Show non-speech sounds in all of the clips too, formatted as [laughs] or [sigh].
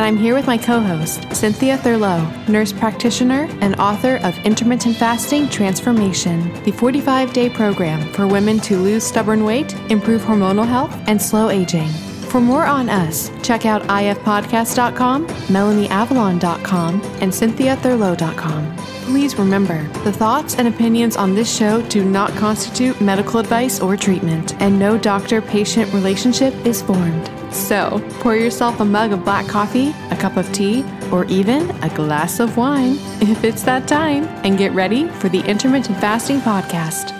And I'm here with my co host, Cynthia Thurlow, nurse practitioner and author of Intermittent Fasting Transformation, the 45 day program for women to lose stubborn weight, improve hormonal health, and slow aging. For more on us, check out ifpodcast.com, melanieavalon.com, and cynthiathurlow.com. Please remember, the thoughts and opinions on this show do not constitute medical advice or treatment, and no doctor patient relationship is formed. So, pour yourself a mug of black coffee, a cup of tea, or even a glass of wine [laughs] if it's that time, and get ready for the Intermittent Fasting Podcast.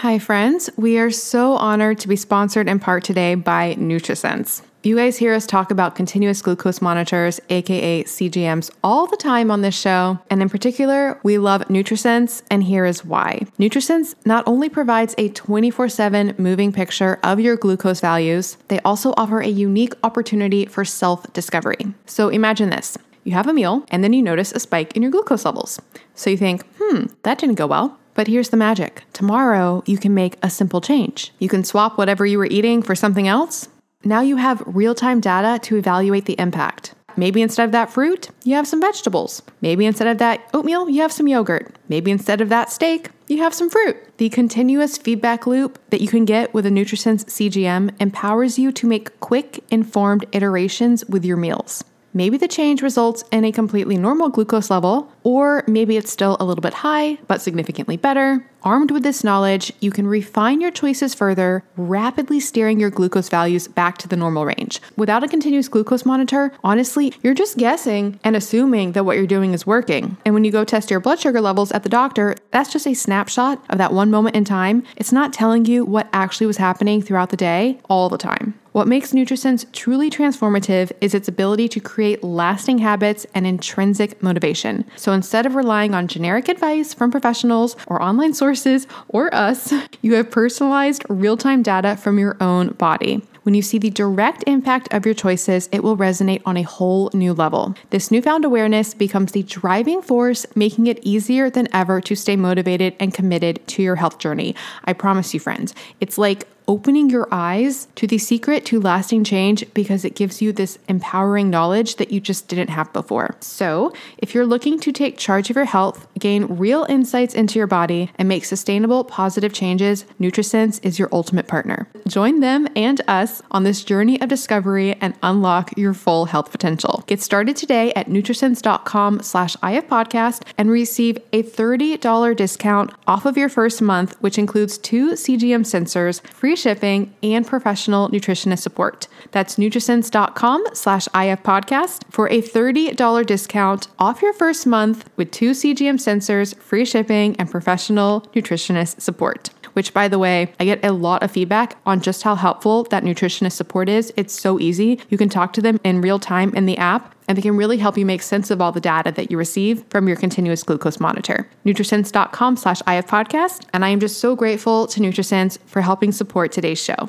Hi, friends. We are so honored to be sponsored in part today by NutriSense. You guys hear us talk about continuous glucose monitors, aka CGMs, all the time on this show. And in particular, we love NutriSense, and here is why. NutriSense not only provides a 24 7 moving picture of your glucose values, they also offer a unique opportunity for self discovery. So imagine this. You have a meal and then you notice a spike in your glucose levels. So you think, hmm, that didn't go well. But here's the magic. Tomorrow, you can make a simple change. You can swap whatever you were eating for something else now you have real time data to evaluate the impact. Maybe instead of that fruit, you have some vegetables. Maybe instead of that oatmeal, you have some yogurt. Maybe instead of that steak, you have some fruit. The continuous feedback loop that you can get with a NutriSense CGM empowers you to make quick, informed iterations with your meals. Maybe the change results in a completely normal glucose level, or maybe it's still a little bit high, but significantly better. Armed with this knowledge, you can refine your choices further, rapidly steering your glucose values back to the normal range. Without a continuous glucose monitor, honestly, you're just guessing and assuming that what you're doing is working. And when you go test your blood sugar levels at the doctor, that's just a snapshot of that one moment in time. It's not telling you what actually was happening throughout the day all the time. What makes NutriSense truly transformative is its ability to create lasting habits and intrinsic motivation. So instead of relying on generic advice from professionals or online sources or us, [laughs] you have personalized real time data from your own body. When you see the direct impact of your choices, it will resonate on a whole new level. This newfound awareness becomes the driving force, making it easier than ever to stay motivated and committed to your health journey. I promise you, friends, it's like opening your eyes to the secret to lasting change because it gives you this empowering knowledge that you just didn't have before. So, if you're looking to take charge of your health, gain real insights into your body, and make sustainable, positive changes, NutriSense is your ultimate partner. Join them and us on this journey of discovery and unlock your full health potential. Get started today at nutrisense.com slash ifpodcast and receive a $30 discount off of your first month, which includes two CGM sensors, free shipping, and professional nutritionist support. That's nutrisense.com slash ifpodcast for a $30 discount off your first month with two CGM sensors, free shipping, and professional nutritionist support which by the way, I get a lot of feedback on just how helpful that nutritionist support is. It's so easy. You can talk to them in real time in the app and they can really help you make sense of all the data that you receive from your continuous glucose monitor. Nutrisense.com slash ifpodcast. And I am just so grateful to NutriSense for helping support today's show.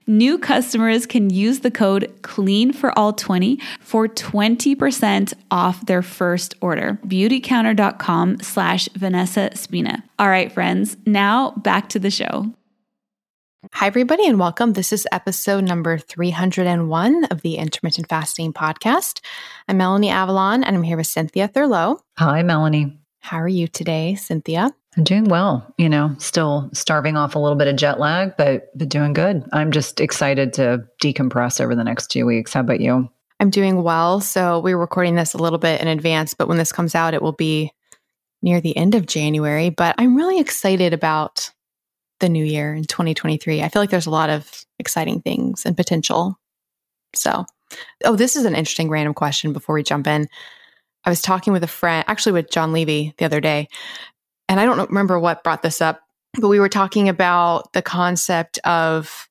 New customers can use the code CLEAN for all 20 for 20% off their first order. Beautycounter.com slash Vanessa Spina. All right, friends, now back to the show. Hi, everybody, and welcome. This is episode number 301 of the Intermittent Fasting Podcast. I'm Melanie Avalon, and I'm here with Cynthia Thurlow. Hi, Melanie. How are you today, Cynthia? I'm doing well, you know, still starving off a little bit of jet lag, but but doing good. I'm just excited to decompress over the next two weeks. How about you? I'm doing well. So we're recording this a little bit in advance, but when this comes out, it will be near the end of January. But I'm really excited about the new year in 2023. I feel like there's a lot of exciting things and potential. So, oh, this is an interesting random question before we jump in. I was talking with a friend, actually with Jon Levy the other day, and I don't remember what brought this up, but we were talking about the concept of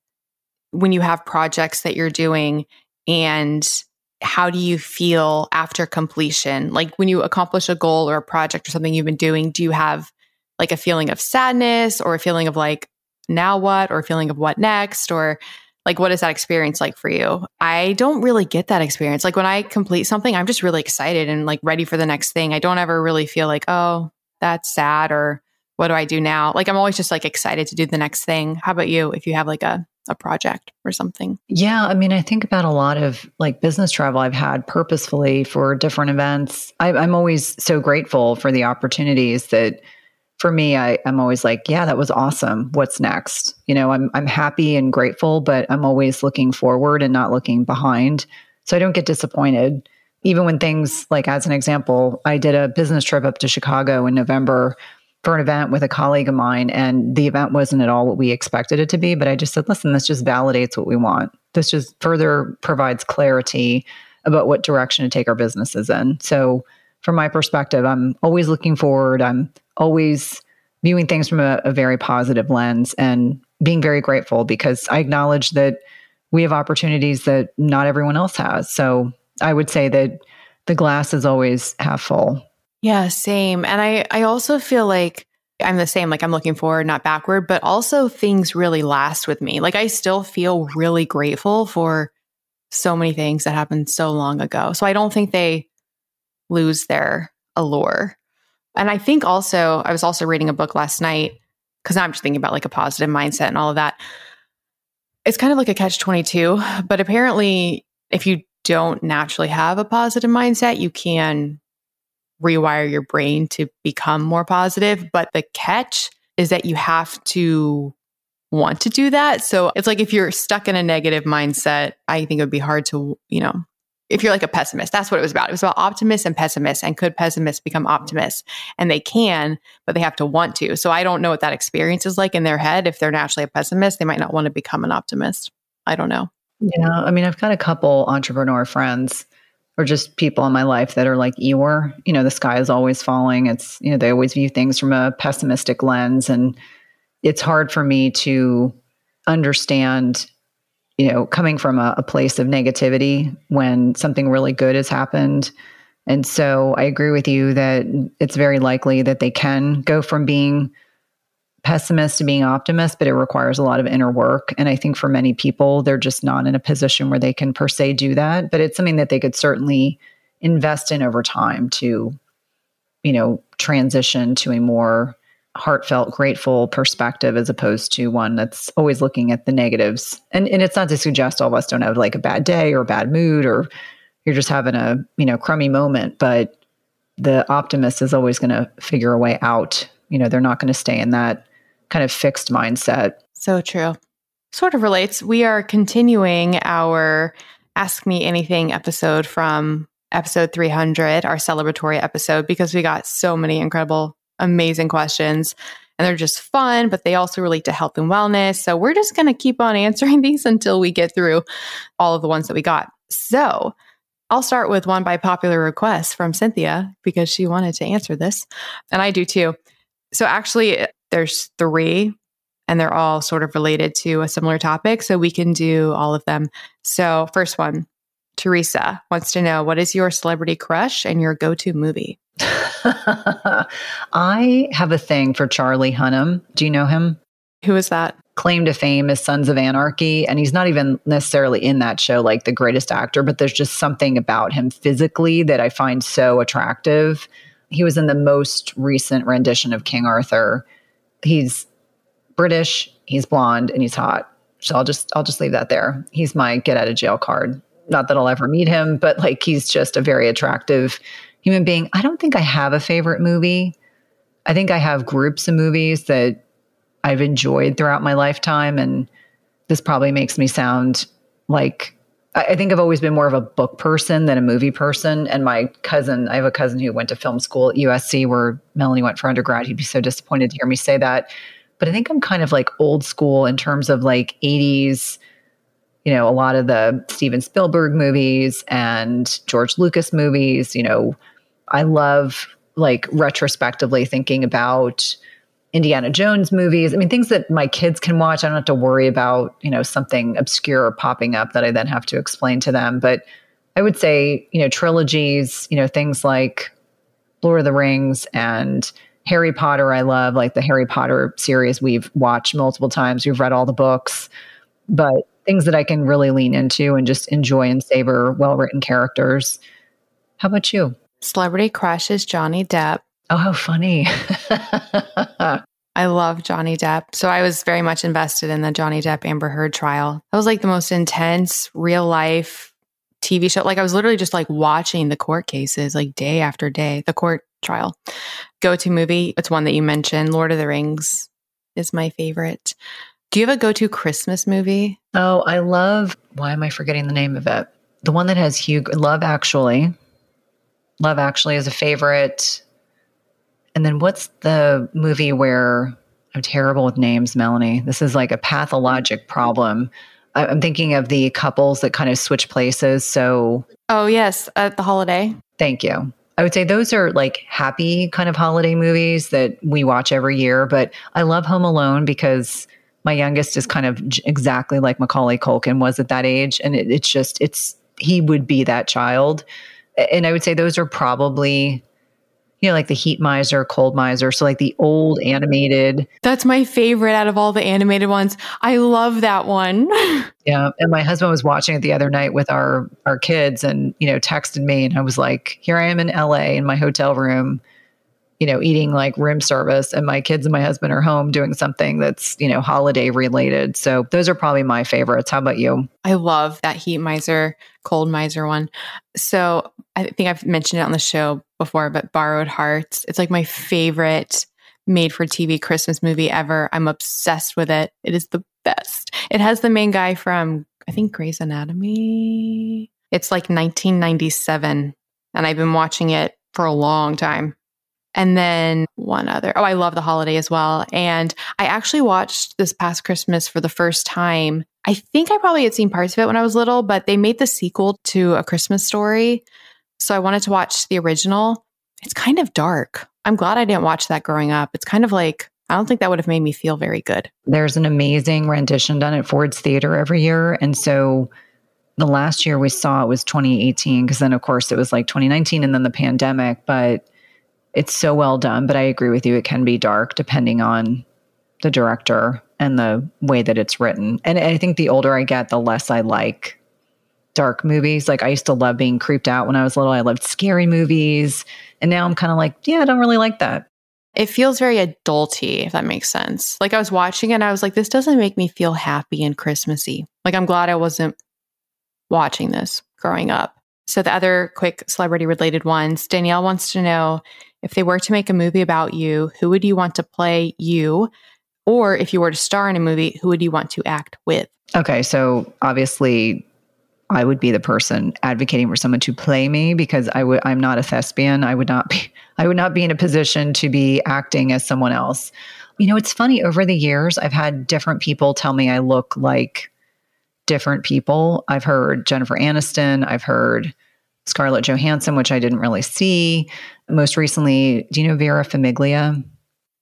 when you have projects that you're doing and how do you feel after completion? Like when you accomplish a goal or a project or something you've been doing, do you have like a feeling of sadness or a feeling of like, now what? Or a feeling of what next? Or like, what is that experience like for you? I don't really get that experience. Like when I complete something, I'm just really excited and like ready for the next thing. I don't ever really feel like, oh, that's sad or what do I do now? Like I'm always just like excited to do the next thing. How about you if you have like a a project or something? Yeah, I mean, I think about a lot of like business travel I've had purposefully for different events. I, am always so grateful for the opportunities that for me, I, I'm always like, yeah, that was awesome. What's next? You know, I'm I'm happy and grateful, but I'm always looking forward and not looking behind. So I don't get disappointed even when things like as an example i did a business trip up to chicago in november for an event with a colleague of mine and the event wasn't at all what we expected it to be but i just said listen this just validates what we want. This just further provides clarity about what direction to take our businesses in. So from my perspective i'm always looking forward. I'm always viewing things from a, a very positive lens and being very grateful because i acknowledge that we have opportunities that not everyone else has. So I would say that the glass is always half full. Yeah, same. And I I also feel like I'm the same like I'm looking forward not backward, but also things really last with me. Like I still feel really grateful for so many things that happened so long ago. So I don't think they lose their allure. And I think also I was also reading a book last night cuz I'm just thinking about like a positive mindset and all of that. It's kind of like a catch 22, but apparently if you don't naturally have a positive mindset, you can rewire your brain to become more positive. But the catch is that you have to want to do that. So it's like if you're stuck in a negative mindset, I think it would be hard to, you know, if you're like a pessimist, that's what it was about. It was about optimists and pessimists. And could pessimists become optimists? And they can, but they have to want to. So I don't know what that experience is like in their head. If they're naturally a pessimist, they might not want to become an optimist. I don't know. Yeah. I mean, I've got a couple entrepreneur friends or just people in my life that are like Eeyore. You know, the sky is always falling. It's, you know, they always view things from a pessimistic lens. And it's hard for me to understand you know, coming from a, a place of negativity when something really good has happened. And so I agree with you that it's very likely that they can go from being pessimist to being optimist, but it requires a lot of inner work. And I think for many people, they're just not in a position where they can per se do that. But it's something that they could certainly invest in over time to, you know, transition to a more heartfelt, grateful perspective as opposed to one that's always looking at the negatives. And and it's not to suggest all of us don't have like a bad day or a bad mood or you're just having a, you know, crummy moment, but the optimist is always going to figure a way out. You know, they're not going to stay in that kind of fixed mindset. So true. Sort of relates. We are continuing our Ask Me Anything episode from episode 300, our celebratory episode, because we got so many incredible amazing questions and they're just fun, but they also relate to health and wellness. So we're just going to keep on answering [laughs] these until we get through all of the ones that we got. So I'll start with one by popular request from Cynthia because she wanted to answer this. And I do too. So actually, eh, there's three and they're all sort of related to a similar topic. So we can do all of them. So, first one Theresa wants to know what is your celebrity crush and your go to movie? [laughs] I have a thing for Charlie Hunnam. Do you know him? Who is that? Claim to fame is Sons of Anarchy. And he's not even necessarily in that show like the greatest actor, but there's just something about him physically that I find so attractive. He was in the most recent rendition of King Arthur. He's British, he's blonde, and he's hot. So I'll just I'll just leave that there. He's my get out of jail card. Not that I'll ever meet him, but like he's just a very attractive human being. I don't think I have a favorite movie. I think I have groups of movies that I've enjoyed throughout my lifetime. And this probably makes me sound like I think I've always been more of a book person than a movie person. And my cousin, I have a cousin who went to film school at USC where Melanie went for undergrad. He'd be so disappointed to hear me say that. But I think I'm kind of like old school in terms of like 80s you know, a lot of the Steven Spielberg movies and George Lucas movies, you know, I love like retrospectively thinking about Indiana Jones movies. I mean, things that my kids can watch. I don't have to worry about, you know, something obscure popping up that I then have to explain to them. But I would say, you know, trilogies, you know, things like Lord of the Rings and Harry Potter, I love like the Harry Potter series we've watched multiple times. We've read all the books, but things that I can really lean into and just enjoy and savor well written characters. How about you? Celebrity crush is Johnny Depp. Oh, how funny. I love Johnny Depp. So I was very much invested in the Johnny Depp Amber Heard trial. That was like the most intense real life TV show. Like I was literally just like watching the court cases like day after day, the court trial. Go to movie. It's one that you mentioned. Lord of the Rings is my favorite. Do you have a go to Christmas movie? Oh, I love, why am I forgetting the name of it? The one that has Hugh, Love Actually. Love Actually is a favorite. And then what's the movie where I'm terrible with names, Melanie? This is like a pathologic problem. I'm thinking of the couples that kind of switch places. So, oh, yes, at the holiday. Thank you. I would say those are like happy kind of holiday movies that we watch every year. But I love Home Alone because my youngest is kind of exactly like Macaulay Culkin was at that age. And it, it's just, it's, he would be that child and I would say those are probably you know, like the heat miser, cold miser. So like the old animated. That's my favorite out of all the animated ones. I love that one. [laughs] yeah. And my husband was watching it the other night with our our kids and, you know, texted me and I was like, here I am in LA in my hotel room you know, eating like room service and my kids and my husband are home doing something that's, you know, holiday related. So those are probably my favorites. How about you? I love that heat miser, cold miser one. So I think I've mentioned it on the show before, but Borrowed Hearts, it's like my favorite made for TV Christmas movie ever. I'm obsessed with it. It is the best. It has the main guy from, I think, Grey's Anatomy. It's like 1997, and I've been watching it for a long time. And then one other. Oh, I love The Holiday as well. And I actually watched this past Christmas for the first time. I think I probably had seen parts of it when I was little, but they made the sequel to A Christmas Story. So I wanted to watch the original. It's kind of dark. I'm glad I didn't watch that growing up. It's kind of like, I don't think that would have made me feel very good. There's an amazing rendition done at Ford's Theater every year. And so the last year we saw it was 2018, because then, of course, it was like 2019 and then the pandemic. But it's so well done. But I agree with you, it can be dark depending on the director and the way that it's written. And I think the older I get, the less I like dark movies. Like I used to love being creeped out when I was little. I loved scary movies. And now I'm kind of like, yeah, I don't really like that. It feels very adulty, if that makes sense. Like I was watching it and I was like, this doesn't make me feel happy and Christmassy. Like I'm glad I wasn't watching this growing up. So the other quick celebrity related ones, Danielle wants to know if they were to make a movie about you, who would you want to play you? Or if you were to star in a movie, who would you want to act with? Okay, so obviously I would be the person advocating for someone to play me because I would I'm not a thespian. I would not be [laughs] I would not be in a position to be acting as someone else. You know, it's funny over the years I've had different people tell me I look like different people. I've heard Jennifer Aniston, I've heard Scarlett Johansson, which I didn't really see. Most recently, do you know Vera Farmiga?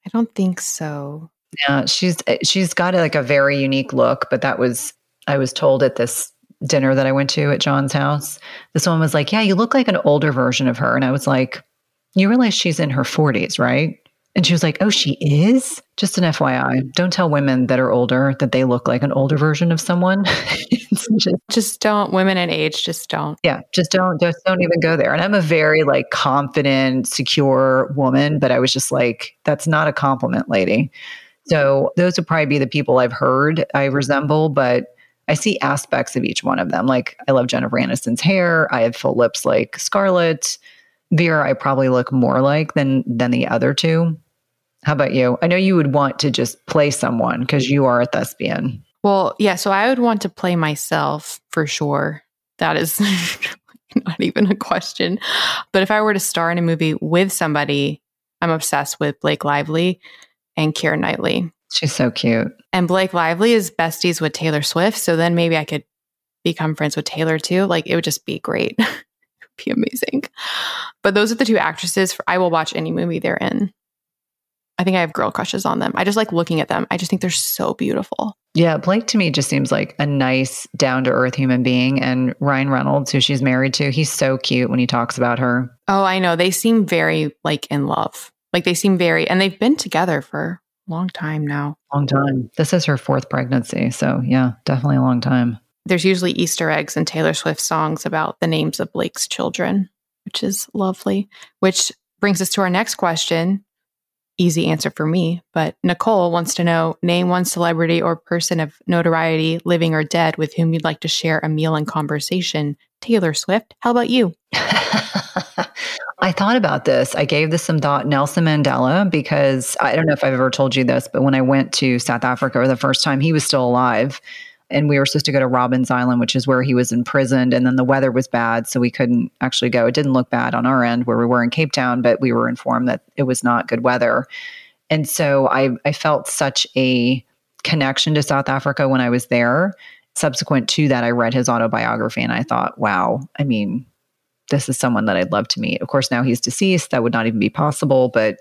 I don't think so. Yeah, she's she's got like a very unique look, but that was I was told at this dinner that I went to at John's house, this woman was like, Yeah, you look like an older version of her. And I was like, You realize she's in her 40s, right? And she was like, Oh, she is? Just an FYI. Don't tell women that are older that they look like an older version of someone. [laughs] just, just don't, women in age, just don't. Yeah, just don't, just don't even go there. And I'm a very like confident, secure woman, but I was just like, That's not a compliment, lady. So those would probably be the people I've heard I resemble, but I see aspects of each one of them. Like I love Jennifer Aniston's hair. I have full lips like Scarlett. Vera, I probably look more like than than the other two. How about you? I know you would want to just play someone because you are a thespian. Well, yeah. So I would want to play myself for sure. That is [laughs] not even a question. But if I were to star in a movie with somebody, I'm obsessed with Blake Lively and Keira Knightley. She's so cute. And Blake Lively is besties with Taylor Swift. So then maybe I could become friends with Taylor too. Like it would just be great. [laughs] be amazing. But those are the two actresses for, I will watch any movie they're in. I think I have girl crushes on them. I just like looking at them. I just think they're so beautiful. Yeah, Blake to me just seems like a nice, down to earth human being. And Ryan Reynolds, who she's married to, he's so cute when he talks about her. Oh, I know. They seem very like in love. Like they seem very, and they've been together for a long time now. Long time. This is her fourth pregnancy. So, yeah, definitely a long time. There's usually Easter eggs in Taylor Swift songs about the names of Blake's children, which is lovely. Which brings us to our next question. Easy answer for me, but Nicole wants to know name one celebrity or person of notoriety, living or dead, with whom you'd like to share a meal and conversation. Taylor Swift, how about you? [laughs] I thought about this. I gave this some thought. Nelson Mandela, because I don't know if I've ever told you this, but when I went to South Africa for the first time, he was still alive. And we were supposed to go to Robben's Island, which is where he was imprisoned. And then the weather was bad, so we couldn't actually go. It didn't look bad on our end where we were in Cape Town, but we were informed that it was not good weather. And so I, I felt such a connection to South Africa when I was there. Subsequent to that, I read his autobiography and I thought, wow, I mean, this is someone that I'd love to meet. Of course, now he's deceased. That would not even be possible, but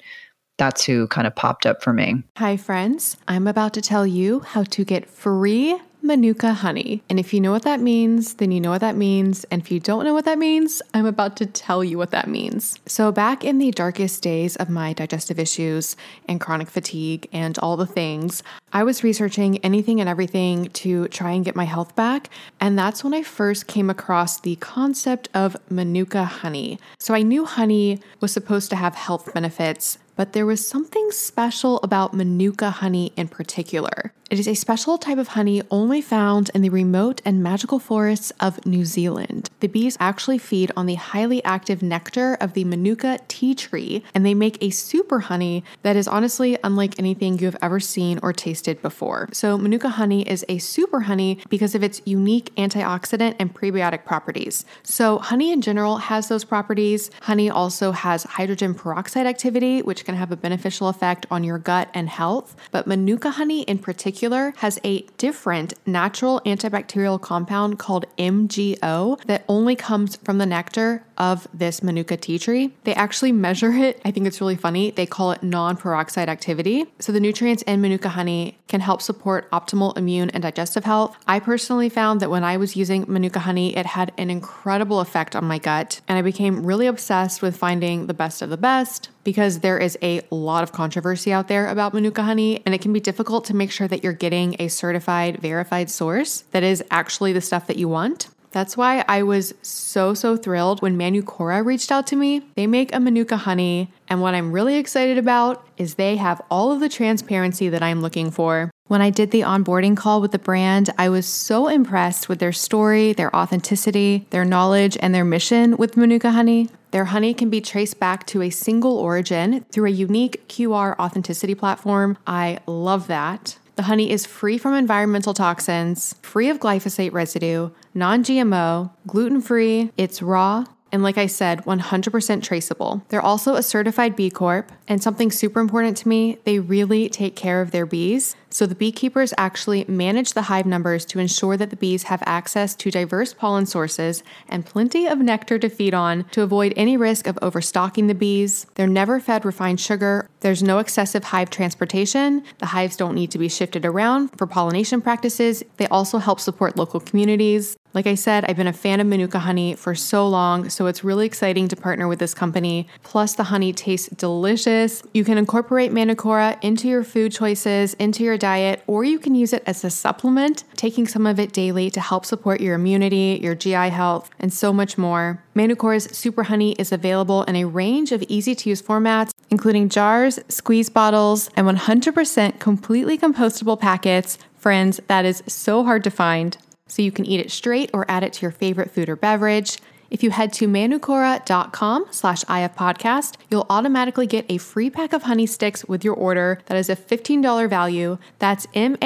that's who kind of popped up for me. Hi, friends. I'm about to tell you how to get free Manuka honey. And if you know what that means, then you know what that means. And if you don't know what that means, I'm about to tell you what that means. So, back in the darkest days of my digestive issues and chronic fatigue and all the things, I was researching anything and everything to try and get my health back. And that's when I first came across the concept of Manuka honey. So, I knew honey was supposed to have health benefits but there was something special about Manuka honey in particular. It is a special type of honey only found in the remote and magical forests of New Zealand. The bees actually feed on the highly active nectar of the Manuka tea tree, and they make a super honey that is honestly unlike anything you have ever seen or tasted before. So, Manuka honey is a super honey because of its unique antioxidant and prebiotic properties. So, honey in general has those properties. Honey also has hydrogen peroxide activity, which can have a beneficial effect on your gut and health. But Manuka honey in particular, particular has a different natural antibacterial compound called MGO that only comes from the nectar of this Manuka tea tree. They actually measure it. I think it's really funny. They call it non peroxide activity. So, the nutrients in Manuka honey can help support optimal immune and digestive health. I personally found that when I was using Manuka honey, it had an incredible effect on my gut, and I became really obsessed with finding the best of the best because there is a lot of controversy out there about Manuka honey, and it can be difficult to make sure that you're getting a certified, verified source that is actually the stuff that you want. That's why I was so, so thrilled when Manukora reached out to me. They make a Manuka honey, and what I'm really excited about is they have all of the transparency that I'm looking for. When I did the onboarding call with the brand, I was so impressed with their story, their authenticity, their knowledge, and their mission with Manuka honey. Their honey can be traced back to a single origin through a unique QR authenticity platform. I love that. The honey is free from environmental toxins, free of glyphosate residue, non GMO, gluten free, it's raw, and like I said, 100% traceable. They're also a certified B Corp, and something super important to me, they really take care of their bees. So the beekeepers actually manage the hive numbers to ensure that the bees have access to diverse pollen sources and plenty of nectar to feed on to avoid any risk of overstocking the bees. They're never fed refined sugar. There's no excessive hive transportation. The hives don't need to be shifted around for pollination practices. They also help support local communities. Like I said, I've been a fan of Manuka honey for so long, so it's really exciting to partner with this company. Plus, the honey tastes delicious. You can incorporate Manukora into your food choices, into your diet, or you can use it as a supplement, taking some of it daily to help support your immunity, your GI health, and so much more. Manukora's Super Honey is available in a range of easy to use formats, including jars, squeeze bottles, and 100% completely compostable packets. Friends, that is so hard to find. So you can eat it straight or add it to your favorite food or beverage. If you head to manukora.com slash ifpodcast, you'll automatically get a free pack of honey sticks with your order that is a $15 value. That's M-A-N-U-K-O-R-A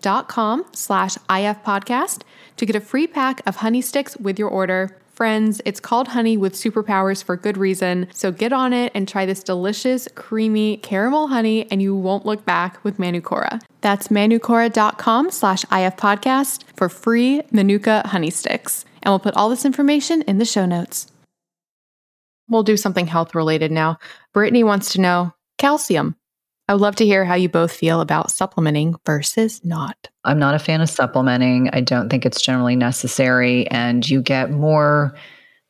dot com slash ifpodcast to get a free pack of honey sticks with your order. Friends, it's called honey with superpowers for good reason. So get on it and try this delicious, creamy caramel honey, and you won't look back with Manukora. That's manukora.com slash ifpodcast for free Manuka honey sticks. And we'll put all this information in the show notes. We'll do something health related now. Brittany wants to know calcium. I would love to hear how you both feel about supplementing versus not. I'm not a fan of supplementing. I don't think it's generally necessary. And you get more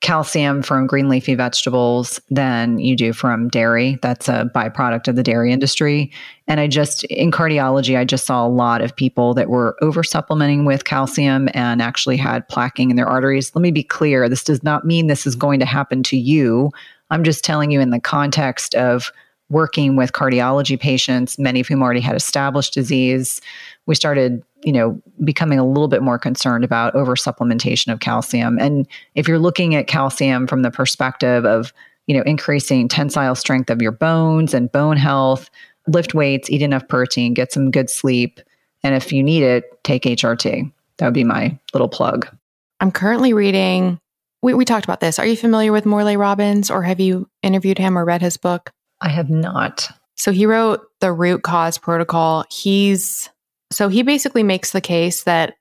calcium from green leafy vegetables than you do from dairy. That's a byproduct of the dairy industry. And I just, in cardiology, I just saw a lot of people that were over supplementing with calcium and actually had plaquing in their arteries. Let me be clear this does not mean this is going to happen to you. I'm just telling you in the context of working with cardiology patients, many of whom already had established disease, we started, you know, becoming a little bit more concerned about over supplementation of calcium. And if you're looking at calcium from the perspective of, you know, increasing tensile strength of your bones and bone health, lift weights, eat enough protein, get some good sleep, and if you need it, take HRT. That would be my little plug. I'm currently reading we, we talked about this. Are you familiar with Morley Robbins or have you interviewed him or read his book? I have not. So he wrote the root cause protocol. He's so he basically makes the case that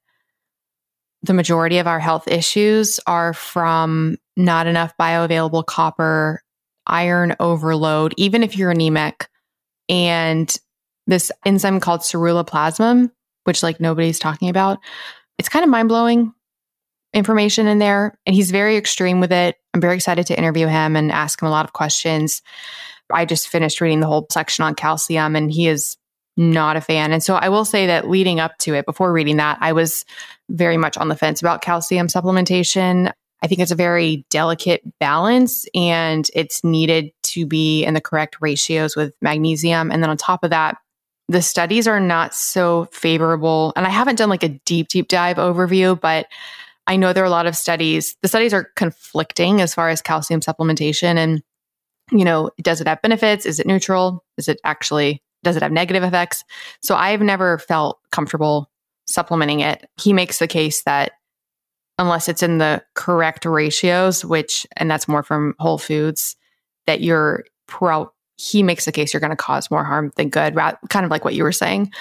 the majority of our health issues are from not enough bioavailable copper, iron overload, even if you're anemic, and this enzyme called ceruloplasmin, which like nobody's talking about. It's kind of mind blowing information in there, and he's very extreme with it. I'm very excited to interview him and ask him a lot of questions. I just finished reading the whole section on calcium, and he is not a fan. And so I will say that leading up to it, before reading that, I was very much on the fence about calcium supplementation. I think it's a very delicate balance and it's needed to be in the correct ratios with magnesium. And then on top of that, the studies are not so favorable. And I haven't done like a deep, deep dive overview, but I know there are a lot of studies. The studies are conflicting as far as calcium supplementation and, you know, does it have benefits? Is it neutral? Is it actually, does it have negative effects? So I've never felt comfortable supplementing it. He makes the case that unless it's in the correct ratios, which, and that's more from Whole Foods, that you're pro, he makes the case you're going to cause more harm than good, kind of like what you were saying.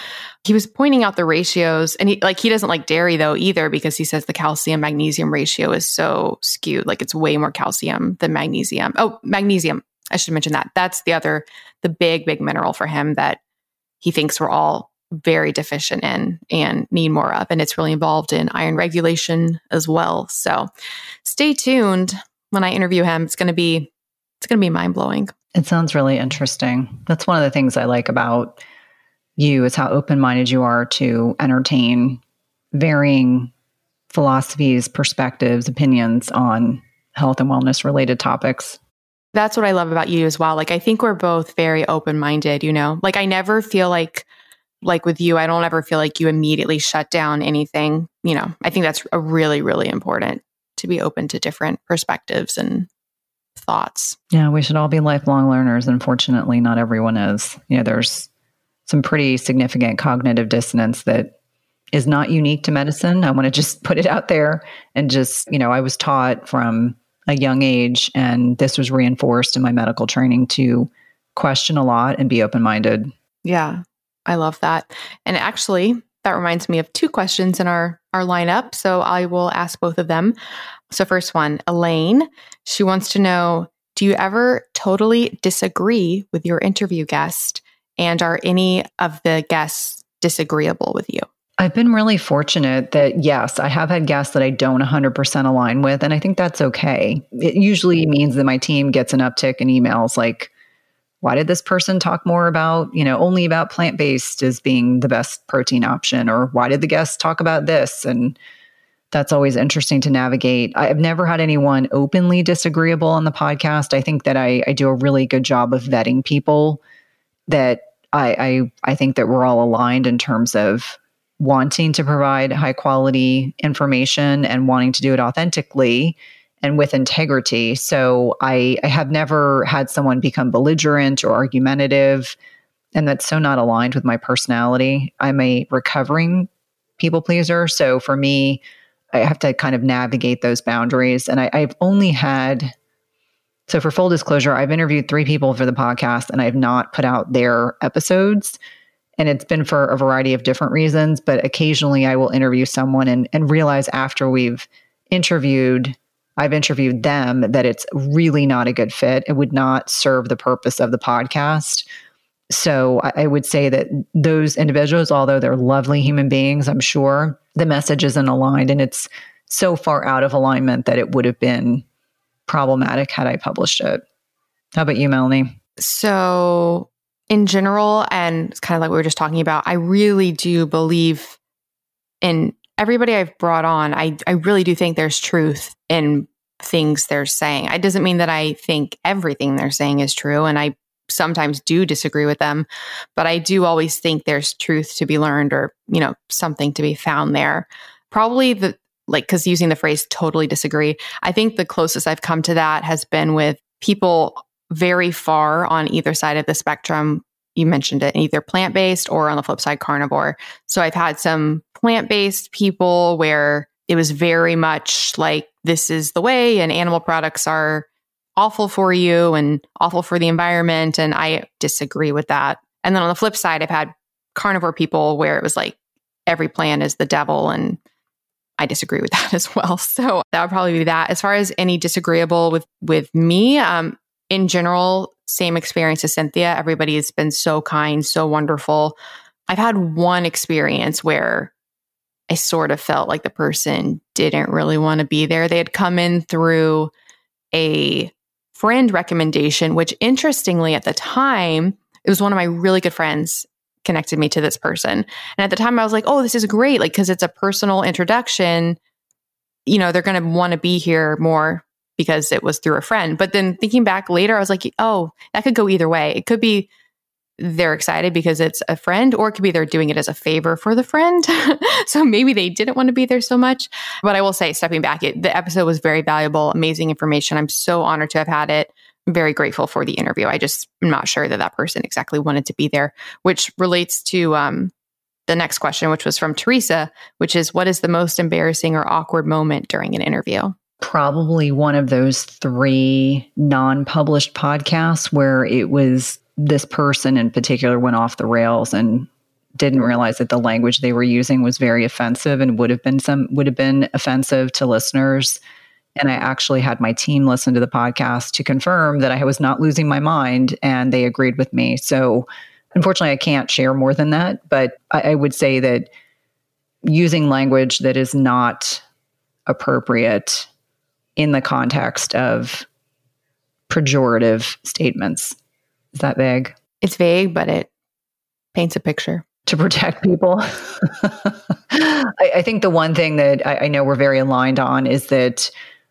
He was pointing out the ratios, and he like he doesn't like dairy though either because he says the calcium magnesium ratio is so skewed, like it's way more calcium than magnesium. Oh, magnesium. I should mention that. That's the other, the big, big mineral for him that he thinks we're all very deficient in and need more of. And it's really involved in iron regulation as well. So stay tuned when I interview him. It's going to be, it's going to be mind blowing. It sounds really interesting. That's one of the things I like about you is how open-minded you are to entertain varying philosophies, perspectives, opinions on health and wellness related topics. That's what I love about you as well. Like I think we're both very open-minded, you know. Like I never feel like like with you, I don't ever feel like you immediately shut down anything, you know. I think that's a really really important to be open to different perspectives and thoughts. Yeah, we should all be lifelong learners. Unfortunately, not everyone is. You know, there's some pretty significant cognitive dissonance that is not unique to medicine. I want to just put it out there and just, you know, I was taught from a young age, and this was reinforced in my medical training to question a lot and be open minded. Yeah, I love that. And actually, that reminds me of two questions in our our lineup. So I will ask both of them. So, first one, Elaine, she wants to know Do you ever totally disagree with your interview guest? And are any of the guests disagreeable with you? I've been really fortunate that, yes, I have had guests that I don't 100% align with. And I think that's okay. It usually means that my team gets an uptick in emails like, why did this person talk more about, you know, only about plant based as being the best protein option? Or why did the guest talk about this? And that's always interesting to navigate. I've never had anyone openly disagreeable on the podcast. I think that I, I do a really good job of vetting people that I, I I think that we're all aligned in terms of wanting to provide high quality information and wanting to do it authentically and with integrity. So I, I have never had someone become belligerent or argumentative. And that's so not aligned with my personality. I'm a recovering people pleaser. So for me, I have to kind of navigate those boundaries. And I, I've only had, so for full disclosure, I've interviewed three people for the podcast and I have not put out their episodes. And it's been for a variety of different reasons, but occasionally I will interview someone and, and realize after we've interviewed, I've interviewed them that it's really not a good fit. It would not serve the purpose of the podcast. So I, I would say that those individuals, although they're lovely human beings, I'm sure the message isn't aligned and it's so far out of alignment that it would have been problematic had I published it. How about you, Melanie? So, in general, and it's kind of like we were just talking about, I really do believe in everybody I've brought on. I, I really do think there's truth in things they're saying. It doesn't mean that I think everything they're saying is true. And I sometimes do disagree with them, but I do always think there's truth to be learned or, you know, something to be found there. Probably the like cuz using the phrase totally disagree, I think the closest I've come to that has been with people very far on either side of the spectrum. You mentioned it, either plant-based or on the flip side carnivore. So I've had some plant-based people where it was very much like this is the way and animal products are awful for you and awful for the environment. And I disagree with that. And then on the flip side, I've had carnivore people where it was like every plant is the devil. And I disagree with [laughs] that as well. So that would probably be that. As far as any disagreeable with with me, um, in general, same experience as Cynthia. Everybody has been so kind, so wonderful. I've had one experience where I sort of felt like the person didn't really want to be there. They had come in through a friend recommendation, which interestingly at the time, it was one of my really good friends connected me to this person. And at the time I was like, oh, this is great. Like, cause it's a personal introduction. You know, they're going to want to be here more because it was through a friend. But then thinking back later, I was like, oh, that could go either way. It could be they're excited because it's a friend, or it could be they're doing it as a favor for the friend. [laughs] so maybe they didn't want to be there so much. But I will say, stepping back, it, the episode was very valuable, amazing information. I'm so honored to have had it. Very grateful for the interview. I just am not sure that that person exactly wanted to be there, which relates to um, the next question, which was from Theresa, which is what is the most embarrassing or awkward moment during an interview? Probably one of those three non published podcasts where it was this person in particular went off the rails and didn't realize that the language they were using was very offensive and would have been some would have been offensive to listeners. And i actually had my team listen to the podcast to confirm that i was not losing my mind and they agreed with me. So unfortunately i can't share more than that but i, I would say that using language that is not appropriate in the context of pejorative statements is that vague? It's vague, but it paints a picture. To protect people. [laughs] I, I, think the one thing that I, I know we're very aligned on is that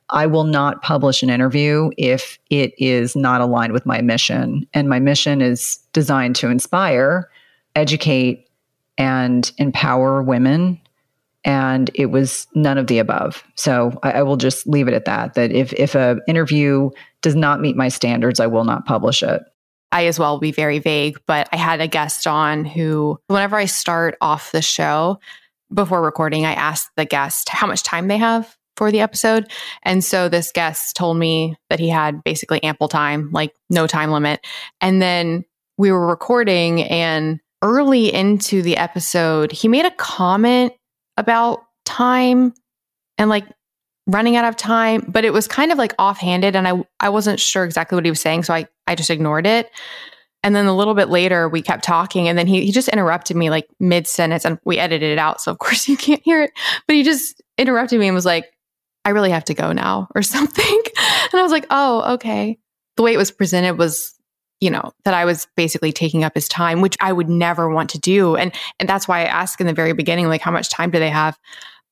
I will not publish an interview if it is not aligned with my mission. And my mission is designed to inspire, educate, and empower women. And it was none of the above. So I, I will just leave it at that. That if if an interview does not meet my standards, I will not publish it. I as well will be very vague, but I had a guest on who, whenever I start off the show before recording, I ask the guest how much time they have for the episode. And so this guest told me that he had basically ample time, like no time limit. And then we were recording, and early into the episode, he made a comment about time and like running out of time, but it was kind of like offhanded and I I wasn't sure exactly what he was saying, so I I just ignored it. And then a little bit later we kept talking and then he he just interrupted me like mid sentence and we edited it out, so of [laughs] course you can't hear it. But he just interrupted me and was like, "I really have to go now" or [laughs] something. And I was like, "Oh, okay." The way it was presented was you know that i was basically taking up his time which i would never want to do and and that's why i asked in the very beginning like how much time do they have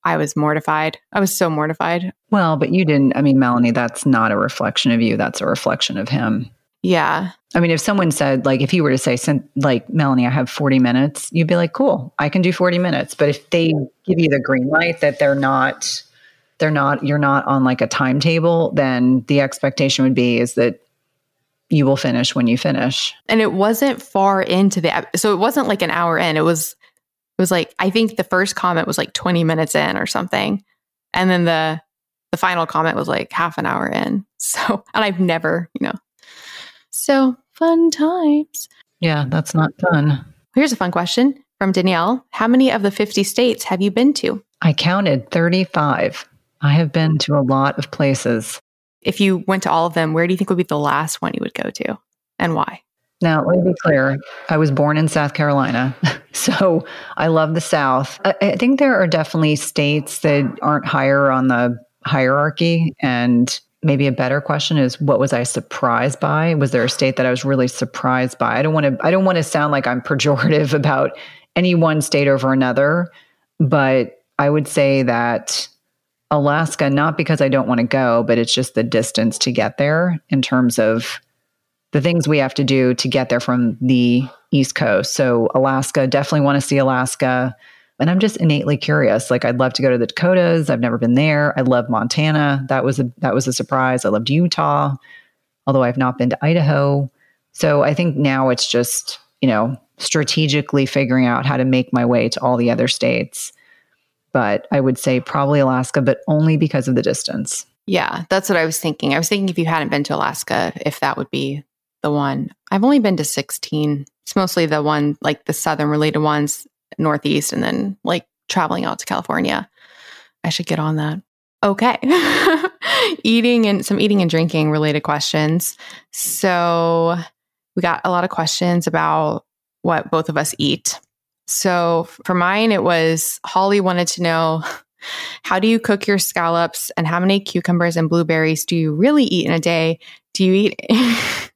I was mortified. I was so mortified. Well, but you didn't. I mean, Melanie, that's not a reflection of you. That's a reflection of him. Yeah. I mean, if someone said, like, if you were to say, like, Melanie, I have 40 minutes, you'd be like, cool, I can do 40 minutes. But if they give you the green light that they're not, they're not, you're not on like a timetable, then the expectation would be is that you will finish when you finish. And it wasn't far into the, so it wasn't like an hour in. It was it was like I think the first comment was like 20 minutes in or something. And then the the final comment was like half an hour in. [laughs] So, and I've never, you know. So, fun times. Yeah, that's not fun. Here's a fun question from Danielle. How many of the 50 states have you been to? I counted 35. I have been to a lot of places. If you went to all of them, where do you think would be the last one you would go to and why? Now, let me be clear. I was born in South Carolina, [laughs] so I love the South. I, I think there are definitely states that aren't higher on the hierarchy. And maybe a better question is what was I surprised by? Was there a state that I was really surprised by? I don't want to I don't want to sound like I'm [laughs] pejorative about any one state over another, but I would say that Alaska, not because I don't want to go, but it's just the distance to get there in terms of the things we have to do to get there from the East Coast. So, Alaska, definitely want to see Alaska. And I'm just innately curious. Like, I'd love to go to the Dakotas. I've never been there. I love Montana. That was a that was a surprise. I loved Utah, although I've not been to Idaho. So I think now it's just you know strategically figuring out how to make my way to all the other states. But I would say probably Alaska, but only because of the distance. Yeah, that's what I was thinking. I was thinking if you hadn't been to Alaska, if that would be the one. I've only been to 16. It's mostly the one, like the southern related ones, Northeast, and then like traveling out to California. I should get on that. Okay. [laughs] eating and some eating and drinking related questions. So we got a lot of questions about what both of us eat. So for mine, it was Hollie wanted to know how do you cook your scallops and how many cucumbers and blueberries do you really eat in a day? Do you eat [laughs]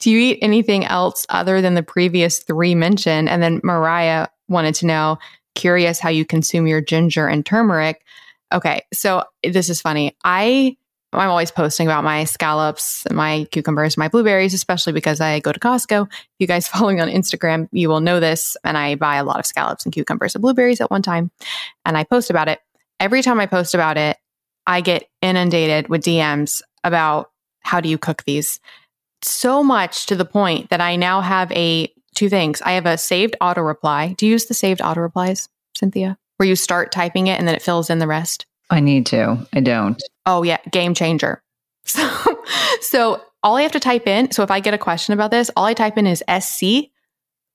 Do you eat anything else other than the previous three mentioned? And then Mariah wanted to know, curious how you consume your ginger and turmeric. Okay, so this is funny. I I'm always posting about my scallops, my cucumbers, my blueberries, especially because I go to Costco. You guys [laughs] following on Instagram, you will know this. And I buy a lot of scallops and cucumbers and blueberries at one time. And I post about it. Every time I post about it, I get inundated with DMs about how do you cook these? So much to the point that I now have a two things. I have a saved auto reply. Do you use the saved auto replies, Cynthia? Where you start typing it and then it fills in the rest? I need to. I don't. Oh yeah, game changer. [laughs] So so all I have to type in, so if I get a question about this, all I type in is SC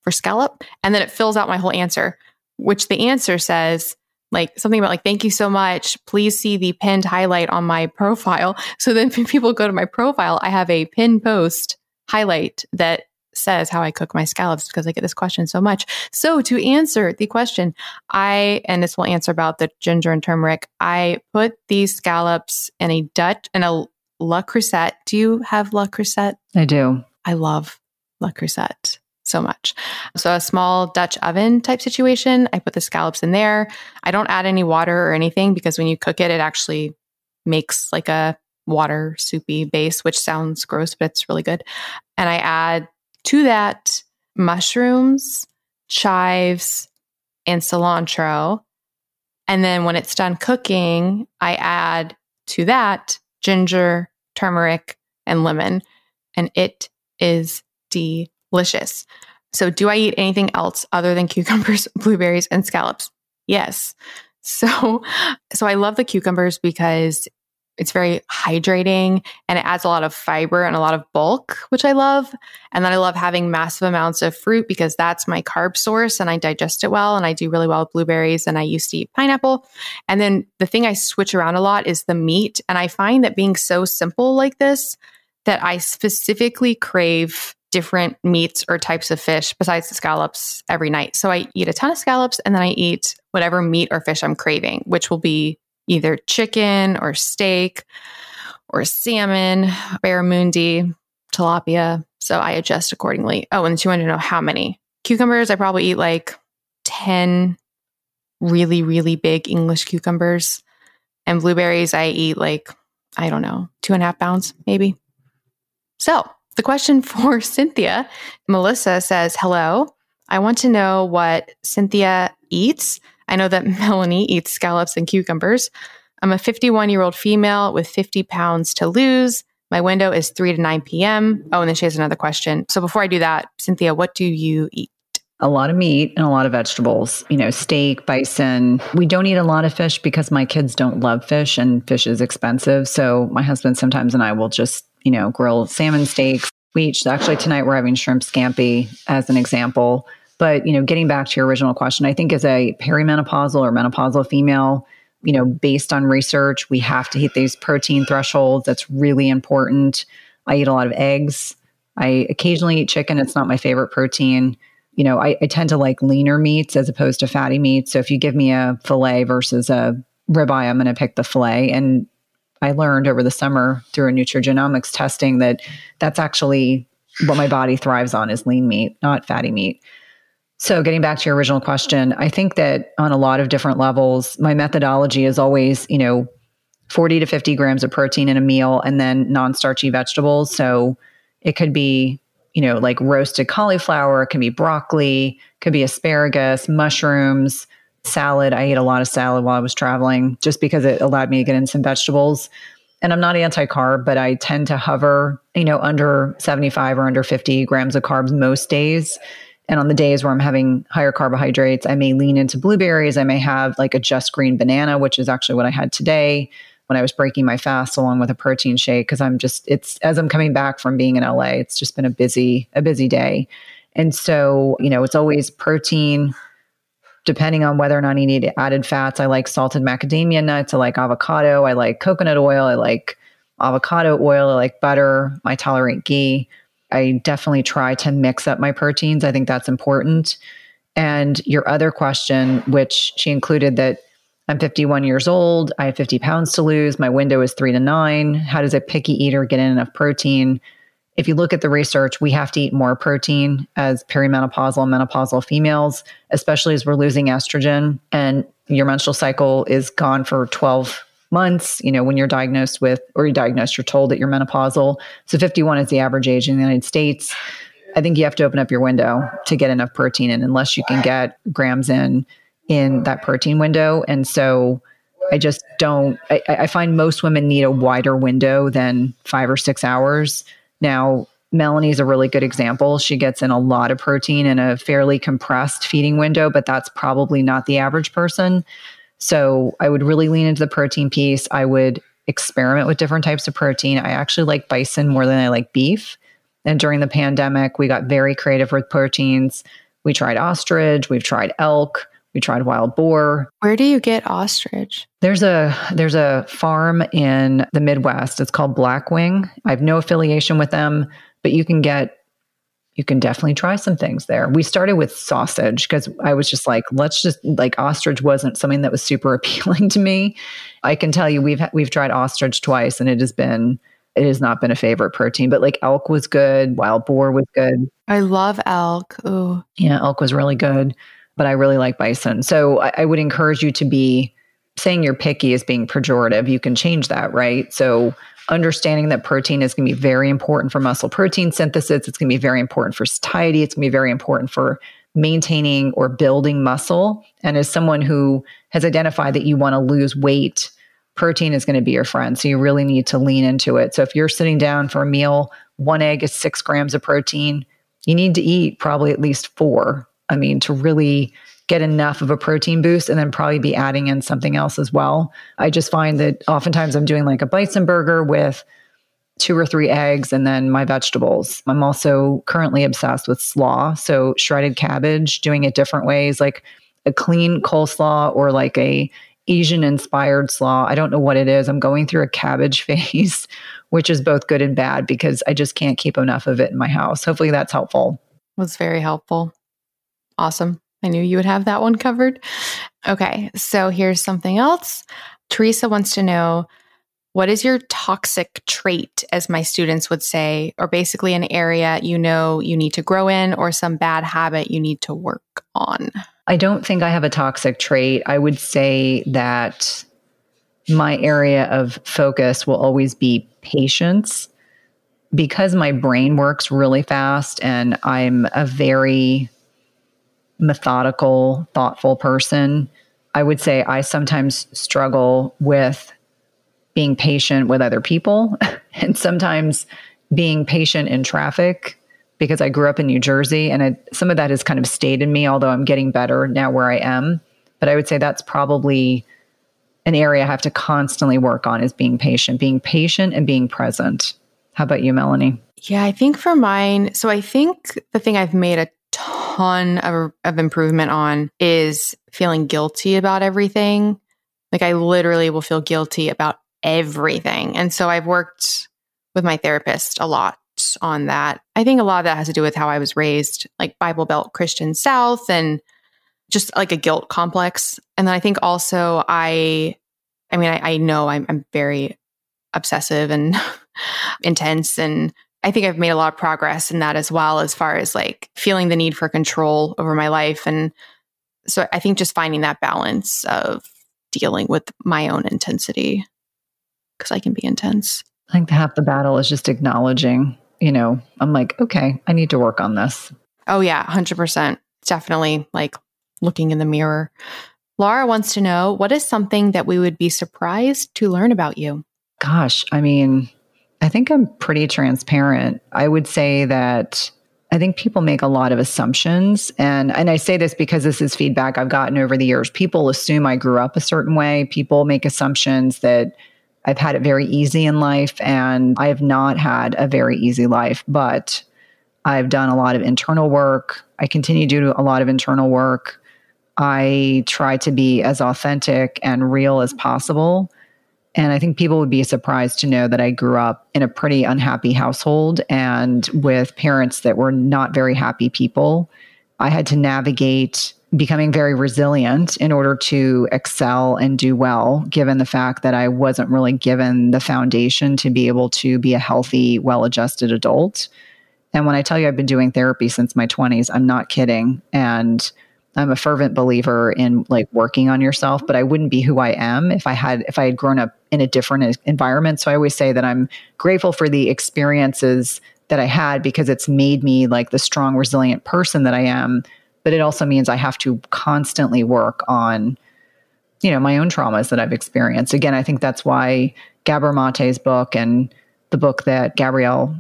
for scallop and then it fills out my whole answer, which the answer says like something about like thank you so much please see the pinned highlight on my profile [laughs] so then [laughs] when people go to my profile i have a pinned post highlight that says how i cook my scallops because i get this question so much so to answer the question i and this will answer about the ginger and turmeric i put these scallops in a dutch in a le creuset do you have le creuset i do i love le creuset so much. So, a small Dutch oven type situation, I put the scallops in there. I don't add any water or anything because when you cook it, it actually makes like a water soupy base, which sounds gross, but it's really good. And I add to that mushrooms, chives, and cilantro. And then when it's done cooking, I add to that ginger, turmeric, and lemon. And it is delicious. So, do I eat anything else other than [laughs] cucumbers, blueberries, and scallops? Yes. So, so I love the cucumbers because it's very hydrating and it adds a lot of fiber and a lot of bulk, which I love. And then I love having massive amounts of fruit because that's my carb source and I digest it well. And I do really well with blueberries and I used to eat pineapple. And then the thing I switch around a lot is the meat. And I find that being so simple like this, that I specifically crave different meats or types of fish besides the scallops every night. So I eat a ton of scallops and then I eat whatever meat or fish I'm craving, which will be either chicken or steak or salmon, barramundi, tilapia. So I adjust accordingly. Oh, and you want to know how many cucumbers? I probably eat like 10 really, really big English cucumbers. And blueberries, I eat like, I don't know, two and a half pounds, maybe. So the question [laughs] for Cynthia, Melissa says, Hello. I want to know what Cynthia eats. I know that [laughs] Melanie eats scallops and cucumbers. I'm a 51 year old female with 50 pounds to lose. My window is 3 to 9 p.m. Oh, and then she has another question. So before I do that, Cynthia, what do you eat? a lot of meat and a lot of vegetables, you know, steak, bison. We don't eat a lot of fish because my kids don't love fish and fish is expensive. So my husband sometimes and I will just, you know, grill salmon steaks. We each actually tonight we're having shrimp scampi as an example. But, you know, getting back to your original question, I think as a perimenopausal or menopausal female, you know, based on research, we have to hit these protein thresholds. That's really important. I eat a lot of eggs. I occasionally eat chicken. It's not my favorite protein you know, I, I tend to like leaner meats as opposed to fatty meats. So if you give me a filet versus a ribeye, I'm going to pick the filet. And I learned over the summer through a nutrigenomics testing that that's actually what my body thrives on is lean meat, not fatty meat. So getting back to your original question, I think that on a lot of different levels, my methodology is always, you know, 40 to 50 grams of protein in a meal and then non-starchy vegetables. So it could be you know, like roasted cauliflower, it can be broccoli, could be asparagus, mushrooms, salad. I ate a lot of salad while I was traveling just because it allowed me to get in some vegetables. And I'm not anti carb, but I tend to hover, you know, under 75 or under 50 grams of carbs most days. And on the days where I'm having higher carbohydrates, I may lean into blueberries. I may have like a just green banana, which is actually what I had today when I was breaking my fast along with a protein shake because I'm just it's as I'm coming back from being in LA, it's just been a busy a busy day. And so, you know, it's always protein depending on whether or not you need added fats. I like salted macadamia nuts, I like avocado, I like coconut oil, I like avocado oil, I like butter, I tolerate ghee. I definitely try to mix up my proteins. I think that's important. And your other question, which she included that I'm 51 years old. I have 50 pounds to lose. My window is three to nine. How does a picky eater get in enough protein? If you look at the research, we have to eat more protein as perimenopausal and menopausal females, especially as we're losing estrogen and your menstrual cycle is gone for 12 months, you know, when you're diagnosed with, or you're diagnosed, you're told that you're menopausal. So 51 is the average age in the United States. I think you have to open up your window to get enough protein in, unless you can get grams in in that protein window. And so I just don't, I, I find most women need a wider window than five or six hours. Now, Melanie's a really good example. She gets in a lot of protein in a fairly compressed feeding window, but that's probably not the average person. So I would really lean into the protein piece. I would experiment with different types of protein. I actually like bison more than I like beef. And during the pandemic, we got very creative with proteins. We tried ostrich, we've tried elk, we tried wild boar. Where do you get ostrich? There's a there's a farm in the Midwest. It's called Blackwing. I have no affiliation with them, but you can get you can definitely try some things there. We started with sausage because I was just like, let's just like ostrich wasn't something that was super [laughs] appealing to me. I can tell you we've we've tried ostrich twice and it has been it has not been a favorite protein, but like elk was good, wild boar was good. I love elk. Ooh. Yeah, elk was really good, but I really like bison. So I, I would encourage you to be saying you're picky is being pejorative. You can change that, right? So understanding that protein is going to be very important for muscle protein synthesis. It's going to be very important for satiety. It's going to be very important for maintaining or building muscle. And as someone who has identified that you want to lose weight, protein is going to be your friend. So you really need to lean into it. So if you're sitting down for a meal, one egg is six grams of protein. You need to eat probably at least four. I mean, to really get enough of a protein boost and then probably be adding in something else as well. I just find that oftentimes I'm doing like a bison burger with two or three eggs and then my vegetables. I'm also currently obsessed with slaw. So shredded cabbage, doing it different ways, like a clean coleslaw or like a Asian inspired slaw. I don't know what it is. I'm going through a cabbage [laughs] phase, which is both good and bad because I just can't keep enough of it in my house. Hopefully that's helpful. Was very helpful. Awesome. I knew you would have that one covered. Okay, so here's something else. Theresa wants to know what is your toxic trait, as my students would say, or basically an area you know you need to grow in or some bad habit you need to work on? I don't think I have a toxic trait. I would say that my area of focus will always be patience because my brain works really fast and I'm a very methodical, thoughtful person. I would say I sometimes struggle with being patient with other people [laughs] and sometimes being patient in traffic because I grew up in New Jersey and some of that has kind of stayed in me, although I'm getting better now where I am. But I would say that's probably an area I have to constantly work on is being patient, being patient and being present. How about you, Melanie? Yeah, I think for mine, so I think the thing I've made a ton of, of improvement on is feeling guilty about everything. Like I literally will feel guilty about everything. And so I've worked with my therapist a lot on that. I think a lot of that has to do with how I was raised, like Bible Belt Christian South and just like a guilt complex. And then I think also I, I mean, I, I know I'm, I'm very obsessive and [laughs] intense and I think I've made a lot of progress in that as well, as far as like feeling the need for control over my life. And so I think just finding that balance of dealing with my own intensity because I can be intense. I think half the battle is just acknowledging, you know, I'm like, okay, I need to work on this. Oh, yeah, 100%. Definitely like looking in the mirror. Laura wants to know what is something that we would be surprised to learn about you? Gosh, I mean, I think I'm pretty transparent. I would say that I think people make a lot of assumptions and and I say this because this is feedback I've gotten over the years. People assume I grew up a certain way. People make assumptions that I've had it very easy in life and I have not had a very easy life, but I've done a lot of internal work. I continue to do a lot of internal work. I try to be as authentic and real as possible. And I think people would be surprised to know that I grew up in a pretty unhappy household and with parents that were not very happy people. I had to navigate becoming very resilient in order to excel and do well, given the fact that I wasn't really given the foundation to be able to be a healthy, well adjusted adult. And when I tell you I've been doing therapy since my 20s, I'm not kidding. And I'm a fervent believer in like working on yourself, but I wouldn't be who I am if I had if I had grown up in a different environment. So I always say that I'm grateful for the experiences that I had because it's made me like the strong, resilient person that I am. But it also means I have to constantly work on, you know, my own traumas that I've experienced. Again, I think that's why Gabor Mate's book and the book that Gabrielle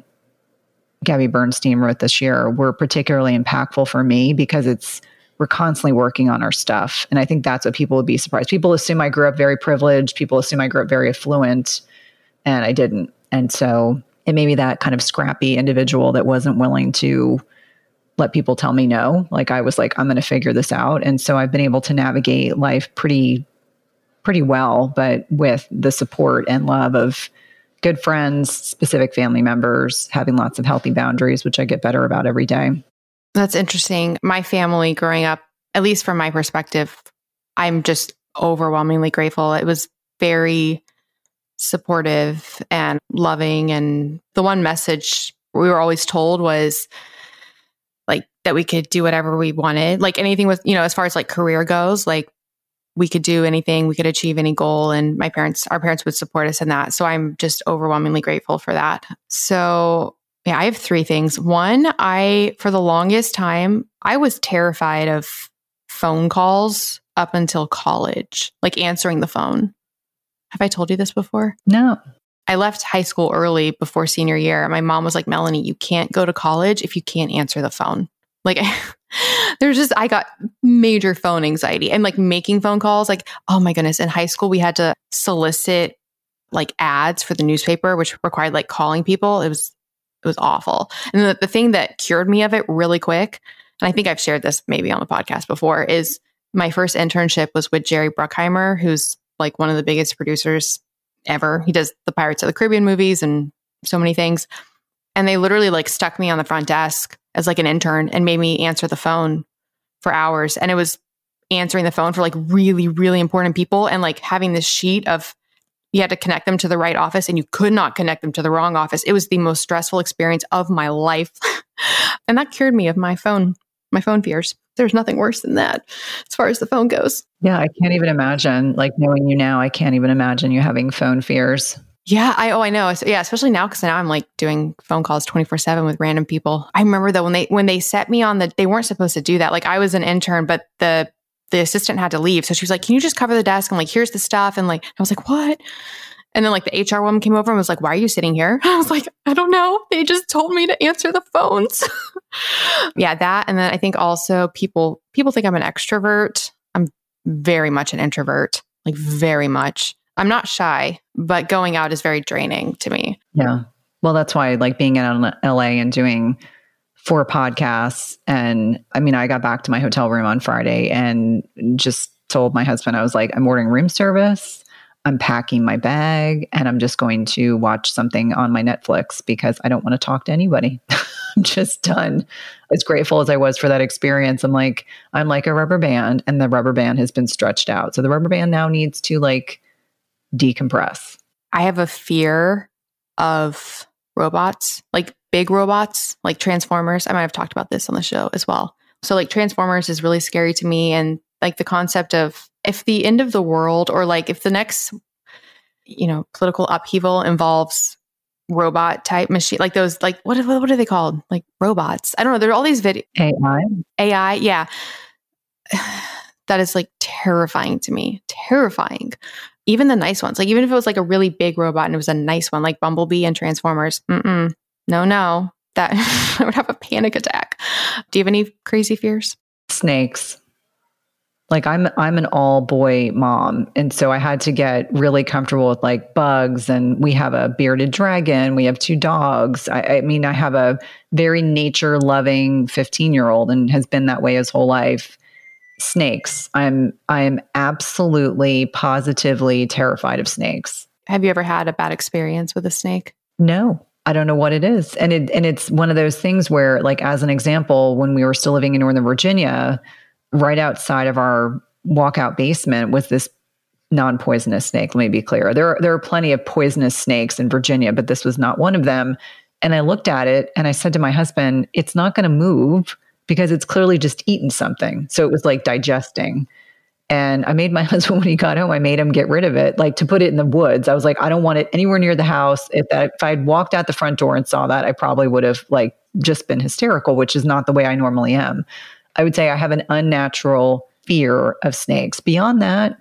Gabby Bernstein wrote this year were particularly impactful for me because it's we're constantly working on our stuff. And I think that's what people would be surprised. People assume I grew up very privileged. People assume I grew up very affluent, and I didn't. And so it made me that kind of scrappy individual that wasn't willing to let people tell me no. Like I was like, I'm going to figure this out. And so I've been able to navigate life pretty, pretty well, but with the support and love of good friends, specific family members, having lots of healthy boundaries, which I get better about every day. That's interesting. My family growing up, at least from my perspective, I'm just overwhelmingly grateful. It was very supportive and loving. And the one message we were always told was like that we could do whatever we wanted. Like anything with, you know, as far as like career goes, like we could do anything, we could achieve any goal. And my parents, our parents would support us in that. So I'm just overwhelmingly grateful for that. So yeah, I have three things. One, I, for the longest time, I was terrified of phone calls up until college, like answering the phone. Have I told you this before? No. I left high school early before senior year. My mom was like, Melanie, you can't go to college if you can't answer the phone. Like, [laughs] there's just, I got major phone anxiety and like making phone calls. Like, oh my goodness. In high school, we had to solicit like ads for the newspaper, which required like calling people. It was, it was awful. And the, the thing that cured me of it really quick, and I think I've shared this maybe on the podcast before, is my first internship was with Jerry Bruckheimer, who's like one of the biggest producers ever. He does the Pirates of the Caribbean movies and so many things. And they literally like stuck me on the front desk as like an intern and made me answer the phone for hours. And it was answering the phone for like really, really important people and like having this sheet of you had to connect them to the right office and you could not connect them to the wrong office. It was the most stressful experience of my life. [laughs] and that cured me of my phone, my phone fears there's nothing worse than that as far as the phone goes. Yeah, I can't even imagine. Like knowing you now, I can't even imagine you having phone fears. Yeah, I oh I know. So, yeah, especially now because now I'm like doing phone calls 24 seven with random people. I remember though when they when they set me on the they weren't supposed to do that. Like I was an intern, but the the assistant had to leave, so she was like, "Can you just cover the desk?" And like, "Here's the stuff." And like, I was like, "What?" And then like the HR woman came over and was like, "Why are you sitting here?" [laughs] I was like, "I don't know. They just told me to answer the phones." [laughs] yeah, that and then I think also people people think I'm an extrovert. I'm very much an introvert. Like very much. I'm not shy, but going out is very draining to me. Yeah. Well, that's why like being in LA and doing four podcasts and I mean, I got back to my hotel room on Friday and just told my husband I was like, I'm ordering room service I'm packing my bag and I'm just going to watch something on my Netflix because I don't want to talk to anybody. [laughs] I'm just done. As grateful as I was for that experience, I'm like, I'm like a rubber band and the rubber band has been stretched out. So the rubber band now needs to like decompress. I have a fear of robots, like big robots, like Transformers. I might have talked about this on the show as well. So, like, Transformers is really scary to me. And like the concept of if the end of the world or like if the next you know political upheaval involves robot type machine like those like what what are they called like robots i don't know there are all these videos. ai ai yeah [sighs] that is like terrifying to me terrifying even the nice ones like even if it was like a really big robot and it was a nice one like bumblebee and transformers Mm-mm. no no that [laughs] i would have a panic attack. Do you have any crazy fears? Snakes. Like I'm I'm an all boy mom and so I had to get really comfortable with like bugs and we have a bearded dragon we have two dogs. I, I mean I have a very nature loving 15 year old and has been that way his whole life snakes I'm I am absolutely positively terrified of snakes have you ever had a bad experience with a snake no I don't know what it is and it and it's one of those things where like as an example when we were still living in Northern Virginia right outside of our walkout basement with this non-poisonous snake. Let me be clear. There are, there are plenty of poisonous snakes in Virginia, but this was not one of them. And I looked at it and I said to my husband, "It's not going to move because it's clearly just eaten something. So it was like digesting. And I made my [laughs] husband when he got home, I made him get rid of it, like to put it in the woods. I was like, I don't want it anywhere near the house. If that if I'd walked out the front door and saw that, I probably would have like just been hysterical, which is not the way I normally am. I would say I have an unnatural fear of snakes. Beyond that,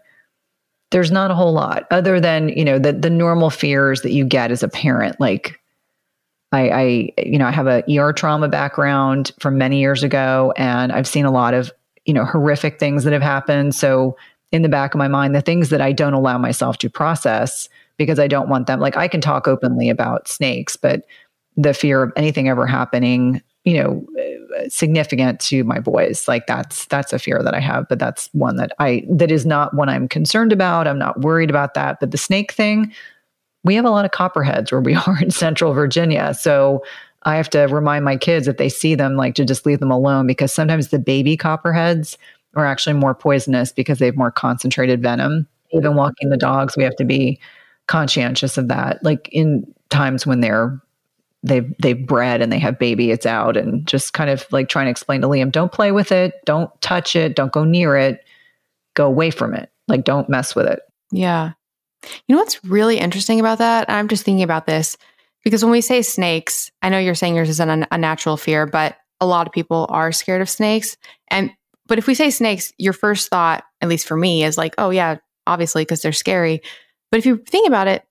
there's not a whole lot other than, you know, the the normal fears that you get as a parent, like I, I, you know, I have a ER trauma background from many years ago, and I've seen a lot of, you know, horrific things that have happened. So in the back of my mind, the things that I don't allow myself to process because I don't want them, like I can talk openly about snakes, but the fear of anything ever happening, you know, significant to my boys, like that's that's a fear that I have. But that's one that I that is not one I'm concerned about. I'm not worried about that. But the snake thing, we have a lot of copperheads where we [laughs] are in central Virginia. So I have to remind my kids if they see them, like to just leave them alone because sometimes the baby copperheads are actually more poisonous because they have more concentrated venom. Even walking the dogs, we have to be conscientious of that. Like in times when they're they've they've bred and they have baby, it's out and just kind of like trying to explain to Liam, don't play with it, don't touch it, don't go near it, go away from it. Like don't mess with it. Yeah. You know what's really interesting about that? I'm just thinking about this because when we say snakes, I know you're saying yours is an unnatural fear, but a lot of people are scared of snakes. And but if we say snakes, your first thought, at least for me, is like, oh yeah, obviously because they're scary. But if you think about it,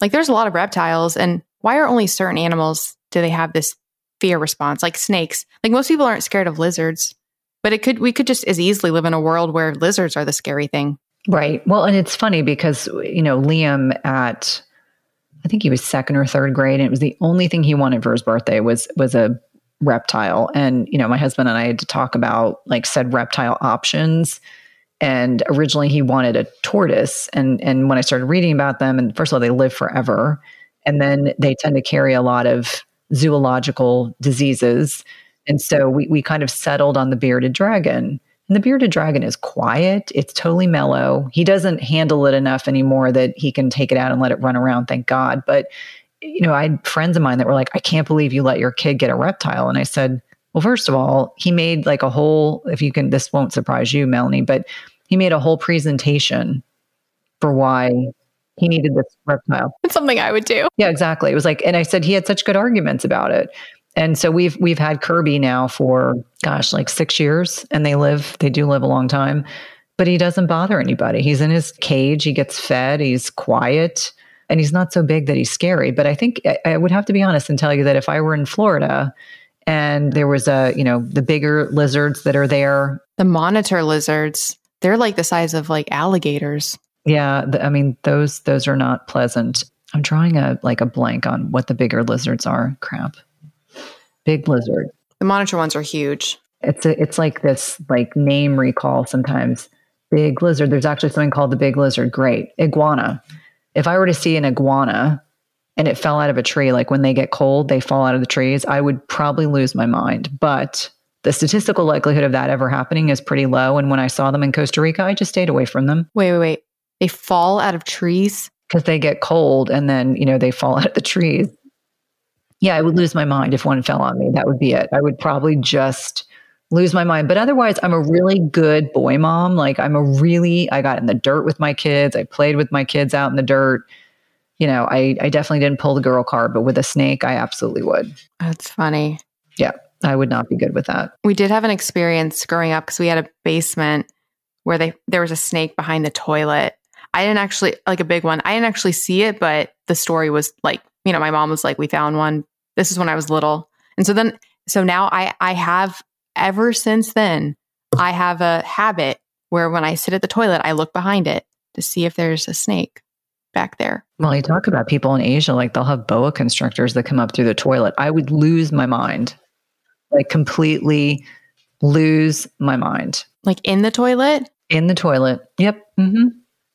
like there's a lot of reptiles, and why are only certain animals do they have this fear response? Like snakes. Like most people aren't scared of lizards, but it could we could just as easily live in a world where lizards are the scary thing. Right. Well, and it's funny because, you know, Liam at I think he was second or third grade, and it was the only thing he wanted for his birthday was was a reptile. And, you know, my husband and I had to talk about like said reptile options. And originally he wanted a tortoise. And and when I started reading about them, and first of all, they live forever. And then they tend to carry a lot of zoological diseases. And so we we kind of settled on the bearded dragon. And the bearded dragon is quiet. It's totally mellow. He doesn't handle it enough anymore that he can take it out and let it run around, thank God. But, you know, I had friends of mine that were like, I can't believe you let your kid get a reptile. And I said, well, first of all, he made like a whole, if you can, this won't surprise you, Melanie, but he made a whole presentation for why he needed this reptile. It's something I would do. Yeah, exactly. It was like, and I said he had such good arguments about it and so we've we've had Kirby now for gosh, like 6 years and they live they do live a long time, but he doesn't bother anybody. He's in his cage, he gets fed, he's quiet, and he's not so big that he's scary, but I think I, I would have to be honest and tell you that if I were in Florida and there was a, you know, the bigger lizards that are there, the monitor lizards, they're like the size of like alligators. Yeah, the, I mean those those are not pleasant. I'm drawing a like a blank on what the bigger lizards are. Crap big lizard. The monitor ones are huge. It's a, it's like this like name recall sometimes. Big lizard. There's actually something called the big lizard. Great iguana. If I were to see an iguana and it fell out of a tree, like when they get cold, they fall out of the trees, I would probably lose my mind. But the statistical likelihood of that ever happening is pretty low. And when I saw them in Costa Rica, I just stayed away from them. Wait, wait, wait. They fall out of trees? Because they get cold and then, you know, they fall [laughs] out of the trees yeah, I would lose my mind if one fell on me. That would be it. I would probably just lose my mind. But otherwise, I'm a really good boy mom. Like, I'm a really, I got in the dirt with my kids. I played with my kids out in the dirt. You know, I, I definitely didn't pull the girl card, but with a snake, I absolutely would. That's funny. Yeah, I would not be good with that. We did have an experience growing up because we had a basement where they there was a snake behind the toilet. I didn't actually like a big one. I didn't actually see it, but the story was like, you know, my mom was like, we found one this is when I was little. And so then, so now I, I have ever since then, I have a habit where when I sit at the toilet, I look behind it to see if there's a snake back there. Well, you talk about people in Asia, like they'll have boa constrictors that come up through the toilet. I would lose my mind, like completely lose my mind. Like in the toilet? In the toilet. Yep. Mm-hmm.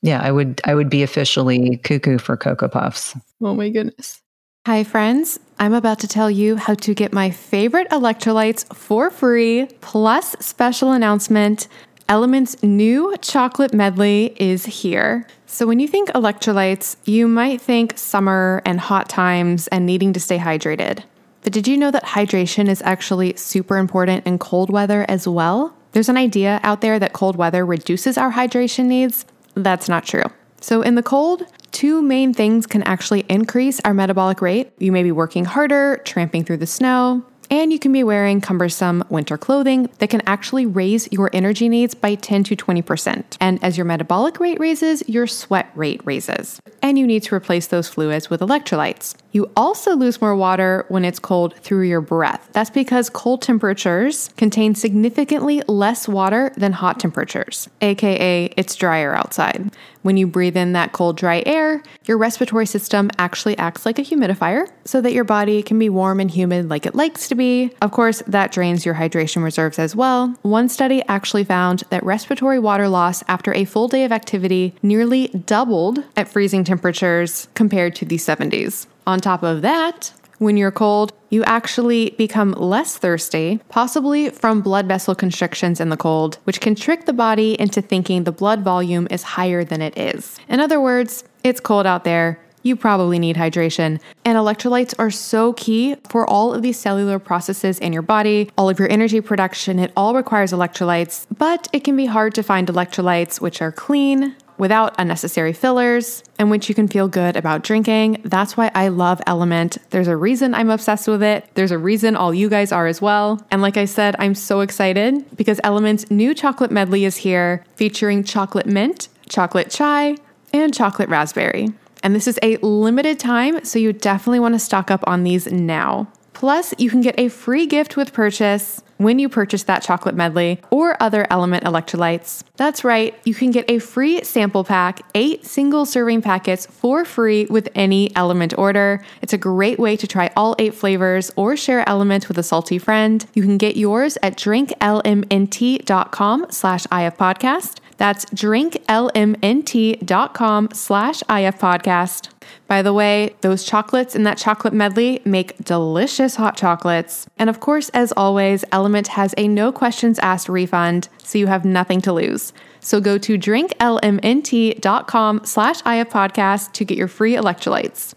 Yeah, I would. I would be officially cuckoo for cocoa puffs. Oh my goodness. Hi, friends. I'm about to tell you how to get my favorite electrolytes for free, plus special announcement. Element's new chocolate medley is here. So, when you think electrolytes, you might think summer and hot times and needing to stay hydrated. But did you know that hydration is actually super important in cold weather as well? There's an idea out there that cold weather reduces our hydration needs. That's not true. So, in the cold, two main things can actually increase our metabolic rate. You may be working harder, tramping through the snow, and you can be wearing cumbersome winter clothing that can actually raise your energy needs by 10 to 20%. And as your metabolic rate raises, your sweat rate raises. And you need to replace those fluids with electrolytes. You also lose more water when it's cold through your breath. That's because cold temperatures contain significantly less water than hot temperatures, aka it's drier outside. When you breathe in that cold, dry air, your respiratory system actually acts like a humidifier so that your body can be warm and humid like it likes to be. Of course, that drains your hydration reserves as well. One study actually found that respiratory water loss after a full day of activity nearly doubled at freezing temperatures compared to the 70s. On top of that, when you're cold, you actually become less thirsty, possibly from blood vessel constrictions in the cold, which can trick the body into thinking the blood volume is higher than it is. In other words, it's cold out there. You probably need hydration. And electrolytes are so key for all of these cellular processes in your body, all of your energy production. It all requires electrolytes, but it can be hard to find electrolytes which are clean, without unnecessary fillers, and which you can feel good about drinking. That's why I love Element. There's a reason I'm obsessed with it. There's a reason all you guys are as well. And like I said, I'm so excited because Element's new chocolate medley is here, featuring chocolate mint, chocolate chai, and chocolate raspberry. And this is a limited time, so you definitely want to stock up on these now. Plus, you can get a free gift with purchase when you purchase that chocolate medley or other element electrolytes. That's right, you can get a free sample pack, eight single serving packets for free with any element order. It's a great way to try all eight flavors or share element with a salty friend. You can get yours at drinklmnt.com slash ifpodcast. That's drinklmnt.com slash ifpodcast. By the way, those chocolates in that chocolate medley make delicious hot chocolates. And of course, as always, Element has a no questions asked refund, so you have nothing to lose. So go to drinklmnt.com slash ifpodcast to get your free electrolytes.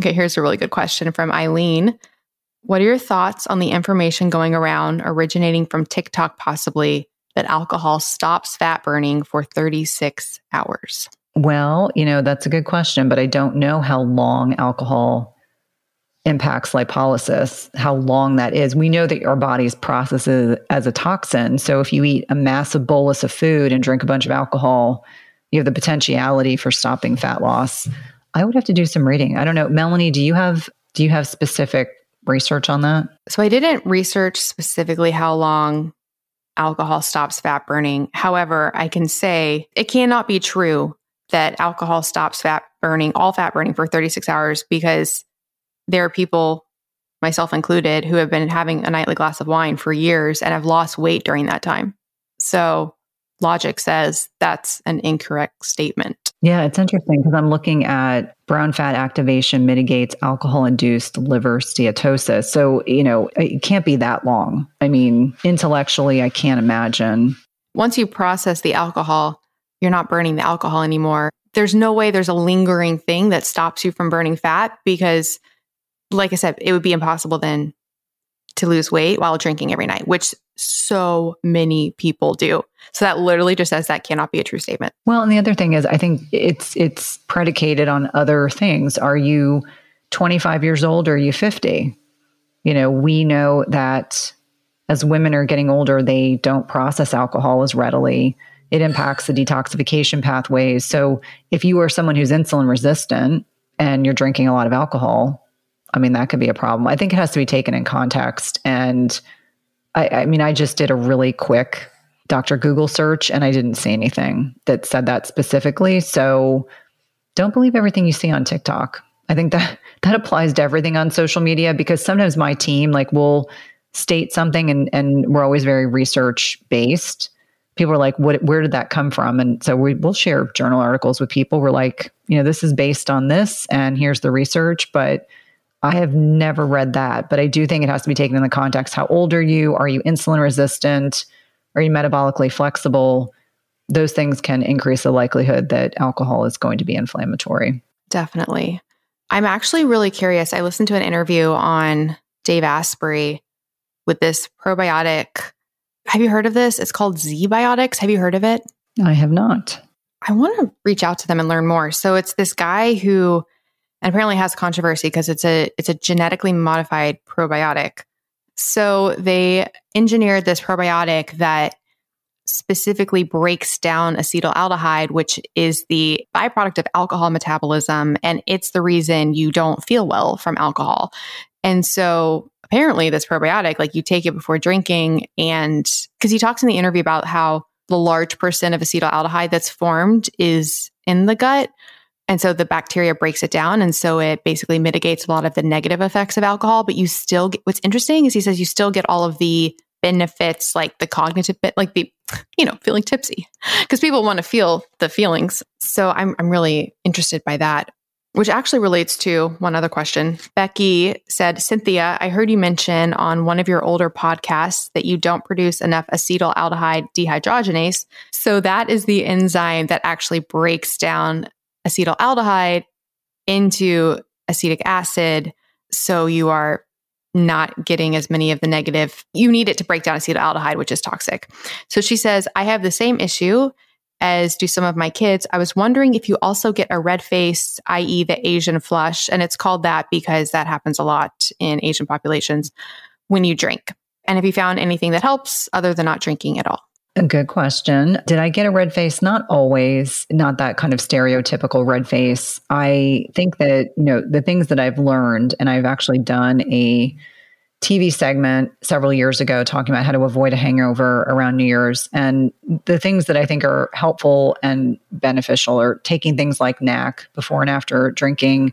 Okay, here's a really good question from Eileen. What are your thoughts on the information going around originating from TikTok possibly that alcohol stops fat burning for 36 hours? Well, you know, that's a good question, but I don't know how long alcohol impacts lipolysis, how long that is. We know that our bodies process it as a toxin. So if you eat a massive bolus of food and drink a bunch of alcohol, you have the potentiality for stopping fat loss. I would have to do some reading. I don't know. Melanie, do you have do you have specific research on that? So I didn't research specifically how long alcohol stops fat burning. However, I can say it cannot be true that alcohol stops fat burning, all fat burning for 36 hours because there are people, myself included, who have been having a nightly glass of wine for years and have lost weight during that time. So logic says that's an incorrect statement. Yeah, it's interesting because I'm looking at brown fat activation mitigates alcohol induced liver steatosis. So, you know, it can't be that long. I mean, intellectually, I can't imagine. Once you process the alcohol, you're not burning the alcohol anymore. There's no way there's a lingering thing that stops you from burning fat because, like I said, it would be impossible then to lose weight while drinking every night, which so many people do. So that literally just says that cannot be a true statement. Well, and the other thing is I think it's it's predicated on other things. Are you 25 years old or are you 50? You know, we know that as women are getting older, they don't process alcohol as readily it impacts the detoxification pathways. So if you are someone who's insulin resistant and you're drinking a lot of alcohol, I mean, that could be a problem. I think it has to be taken in context. And I, I mean, I just did a really quick Dr. Google search and I didn't see anything that said that specifically. So don't believe everything you see on TikTok. I think that [laughs] that applies to everything on social media because sometimes my team like will state something and and we're always very research based people are like, what, where did that come from? And so we, will share journal articles with people. We're like, you know, this is based on this and here's the research, but I have never read that. But I do think it has to be taken in the context. How old are you? Are you insulin resistant? Are you metabolically flexible? Those things can increase the likelihood that alcohol is going to be inflammatory. Definitely. I'm actually really curious. I listened to an interview on Dave Asprey with this probiotic. Have you heard of this? It's called ZBiotics. Have you heard of it? I have not. I want to reach out to them and learn more. So it's this guy who and apparently has controversy because it's a it's a genetically modified probiotic. So they engineered this probiotic that specifically breaks down acetaldehyde, which is the byproduct of alcohol metabolism. And it's the reason you don't feel well from alcohol. And so apparently, this probiotic, like you take it before drinking, and because he talks in the interview about how the large percent of acetaldehyde that's formed is in the gut. And so the bacteria breaks it down. And so it basically mitigates a lot of the negative effects of alcohol. But you still get what's interesting is he says you still get all of the benefits, like the cognitive like the, you know, feeling tipsy because people want to feel the feelings. So I'm, I'm really interested by that, which actually relates to one other question. Becky said, Cynthia, I heard you mention on one of your older podcasts that you don't produce enough acetaldehyde dehydrogenase. So that is the enzyme that actually breaks down acetaldehyde into acetic acid. So you are not getting as many of the negative. You need it to break down acetaldehyde, which is toxic. So she says, I have the same issue as do some of my kids. I was wondering if you also get a red face, i.e., the Asian flush. And it's called that because that happens a lot in Asian populations when you drink. And have you found anything that helps other than not drinking at all? A good question. Did I get a red face? Not always, not that kind of stereotypical red face. I think that, you know, the things that I've learned, and I've actually done a TV segment several years ago talking about how to avoid a hangover around New Year's. And the things that I think are helpful and beneficial are taking things like NAC before and after drinking,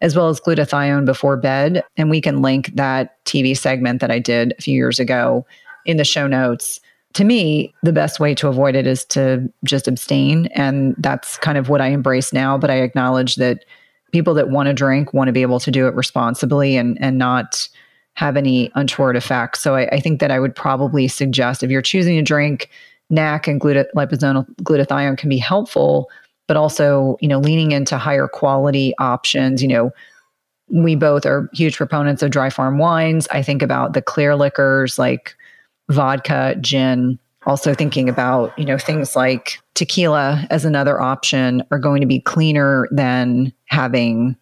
as well as glutathione before bed. And we can link that TV segment that I did a few years ago in the show notes to me, the best way to avoid it is to just abstain. And that's kind of what I embrace now. But I acknowledge that people that want to drink want to be able to do it responsibly and, and not have any untoward effects. So I, I think that I would probably suggest if you're choosing a drink, NAC and liposomal glutathione can be helpful, but also, you know, leaning into higher quality options, you know, we both are huge proponents of dry farm wines. I think about the clear liquors like vodka, gin. Also thinking about, you know, things like tequila as another option are going to be cleaner than having,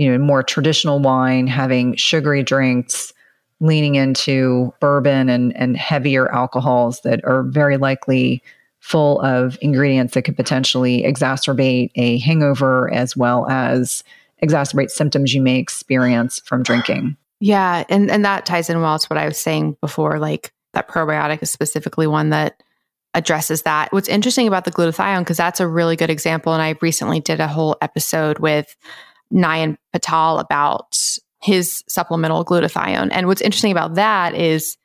you know, more traditional wine, having sugary drinks, leaning into bourbon and, and heavier alcohols that are very likely full of ingredients that could potentially exacerbate a hangover as well as exacerbate symptoms you may experience from drinking. Yeah, and and that ties in well to what I was saying before like that probiotic is specifically one that addresses that. What's interesting about the glutathione, because that's a really good example, and I recently did a whole episode with Nayan Patel about his supplemental glutathione. And what's interesting about that is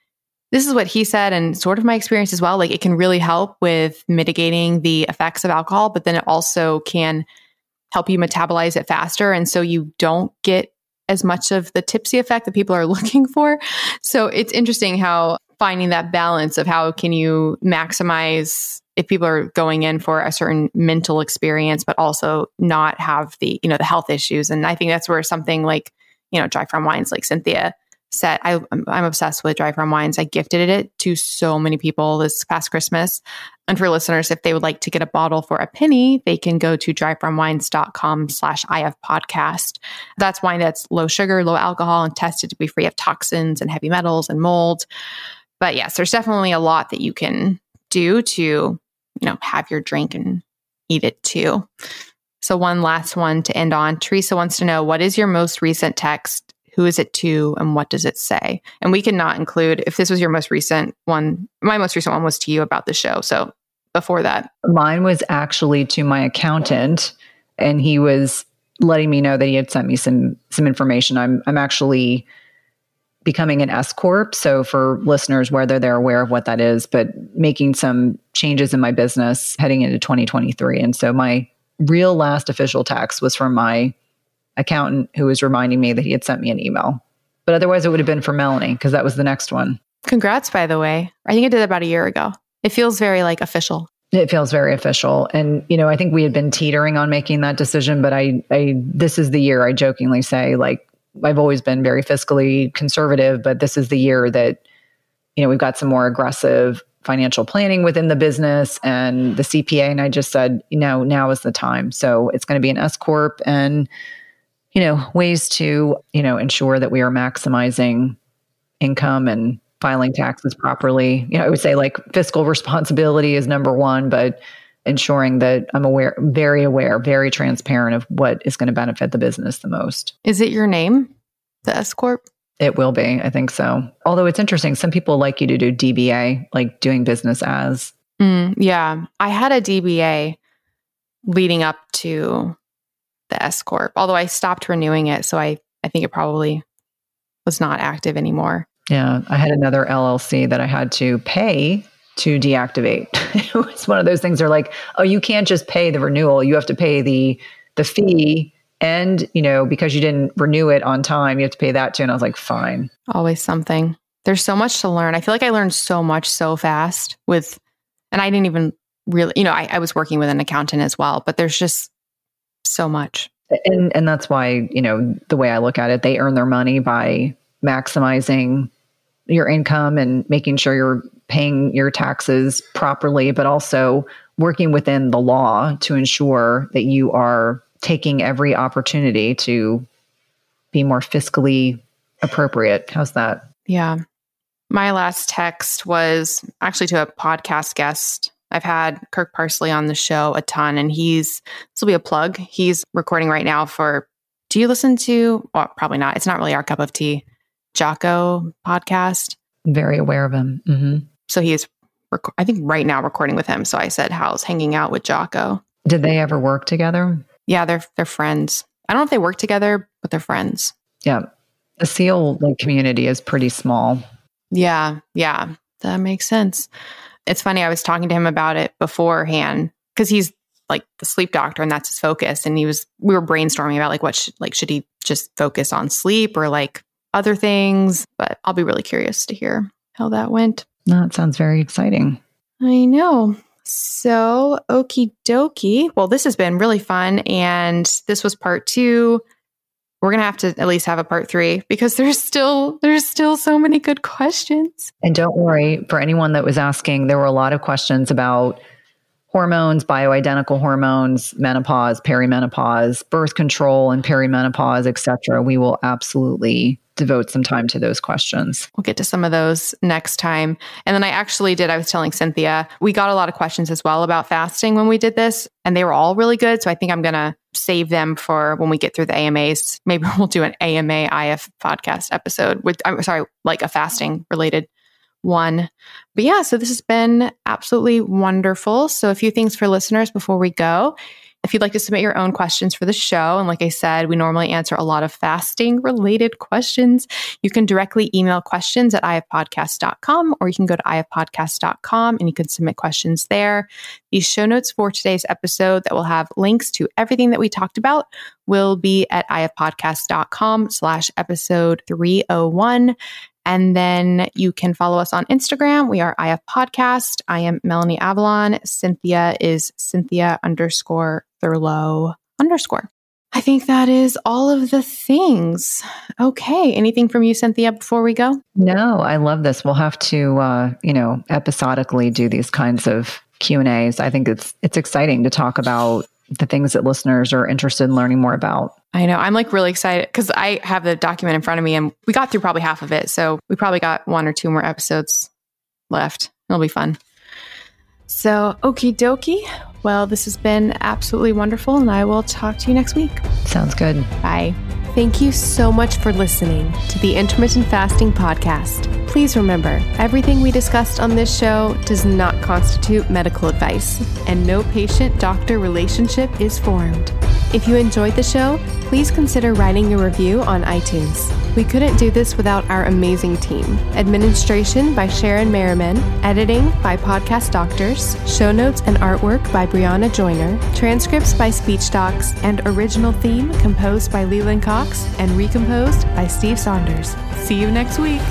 this is what he said, and sort of my experience as well. Like it can really help with mitigating the effects of alcohol, but then it also can help you metabolize it faster. And so you don't get as much of the tipsy effect that people are [laughs] looking for. So it's interesting how finding that balance of how can you maximize if people are going in for a certain mental experience but also not have the you know the health issues. And i think that's where something like you know dry farm wines like cynthia said I, i'm obsessed with dry farm wines. I gifted it to so many people this past christmas. And for listeners if they would like to get a bottle for a penny they can go to dryfarmwines.com slash if podcast. That's wine that's low sugar low alcohol and tested to be free of toxins and heavy metals and mold. But yes, there's definitely a lot that you can do to, you know, have your drink and eat it too. So one last one to end on. Theresa wants to know what is your most recent text? Who is it to and what does it say? And we cannot include if this was your most recent one, my most recent one was to you about the show. So before that. Mine was actually to my accountant and he was letting me know that he had sent me some some information. I'm I'm actually becoming an S corp. So for listeners, whether they're aware of what that is, but making some changes in my business heading into 2023. And so my real last official tax was from my accountant who was reminding me that he had sent me an email. But otherwise, it would have been for Melanie because that was the next one. Congrats, by the way. I think I did about a year ago. It feels very like official. It feels very official. And, you know, I think we had been teetering on making that decision, but I, I, this is the year I jokingly say, like, I've always been very fiscally conservative, but this is the year that, you know, we've got some more aggressive financial planning within the business and the CPA. And I just said, you know, now is the time. So it's going to be an S Corp and, you know, ways to, you know, ensure that we are maximizing income and filing taxes properly. You know, I would say like fiscal responsibility is number one, but ensuring that I'm aware, very aware, very transparent of what is going to benefit the business the most. Is it your name, the S Corp? It will be, I think so. Although it's interesting, some people like you to do DBA, like doing business as. Mm, yeah. I had a DBA leading up to the S Corp, although I stopped renewing it. So I, I think it probably was not active anymore. Yeah, I had another LLC that I had to pay to deactivate. [laughs] it was one of those things. They're like, oh, you can't just pay the renewal; you have to pay the the fee, and you know because you didn't renew it on time, you have to pay that too. And I was like, fine. Always something. There's so much to learn. I feel like I learned so much so fast with, and I didn't even really, you know, I, I was working with an accountant as well, but there's just so much. And and that's why you know the way I look at it, they earn their money by maximizing your income and making sure you're paying your taxes properly, but also working within the law to ensure that you are taking every opportunity to be more fiscally appropriate. How's that? Yeah. My last text was actually to a podcast guest. I've had Kirk Parsley on the show a ton, and he's this will be a plug. He's recording right now for. Do you listen to? Well, probably not. It's not really our cup of tea. Jocko podcast. Very aware of him. Mm-hmm. So he's, rec- I think, right now recording with him. So I said, "How's hanging out with Jocko?" Did they ever work together? Yeah, they're they're friends. I don't know if they work together, but they're friends. Yeah, the SEAL like community is pretty small. Yeah, yeah, that makes sense. It's funny. I was talking to him about it beforehand because he's like the sleep doctor and that's his focus. And he was, we were brainstorming about like what, should, like, should he just focus on sleep or like other things? But I'll be really curious to hear how that went. No, it sounds very exciting. I know. So, okie dokie. Well, this has been really fun. And this was part two. We're gonna have to at least have a part three because there's still there's still so many good questions. And don't worry, for anyone that was asking, there were a lot of questions about hormones, bioidentical hormones, menopause, perimenopause, birth control and perimenopause, etc. We will absolutely devote some time to those questions. We'll get to some of those next time. And then I actually did, I was telling Cynthia, we got a lot of questions as well about fasting when we did this, and they were all really good. So I think I'm going to save them for when we get through the AMAs. Maybe [laughs] we'll do an AMA IF podcast episode with, I'm sorry, like a fasting related one. But yeah, so this has been absolutely wonderful. So a few things for listeners before we go. If you'd like to submit your own questions for the show, and like I said, we normally answer a lot of fasting related questions, you can directly email questions at ifpodcast.com or you can go to ifpodcast.com and you can submit questions there. The show notes for today's episode that will have links to everything that we talked about will be at ifpodcast.com slash episode 301. And then you can follow us on Instagram. We are IF Podcast. I am Melanie Avalon. Cynthia is Cynthia underscore Thurlow underscore. I think that is all of the things. Okay. Anything from you, Cynthia, before we go? No, I love this. We'll have to, uh, you know, episodically do these kinds of Q and A's. I think it's it's exciting to talk about the things that listeners are interested in learning more about. I know. I'm like really excited because I have the document in front of me and we got through probably half of it. So we probably got one or two more episodes left. It'll be fun. So, okie dokie. Well, this has been absolutely wonderful, and I will talk to you next week. Sounds good. Bye. Thank you so much for listening to the Intermittent Fasting Podcast. Please remember, everything we discussed on this show does not constitute medical advice, and no patient doctor relationship is formed. If you enjoyed the show, please consider writing a review on iTunes. We couldn't do this without our amazing team. Administration by Sharon Merriman, editing by Podcast Doctors, show notes and artwork by Brianna Joyner, transcripts by Speech Docs, and original theme composed by Leland Cox and recomposed by Steve Saunders. See you next week.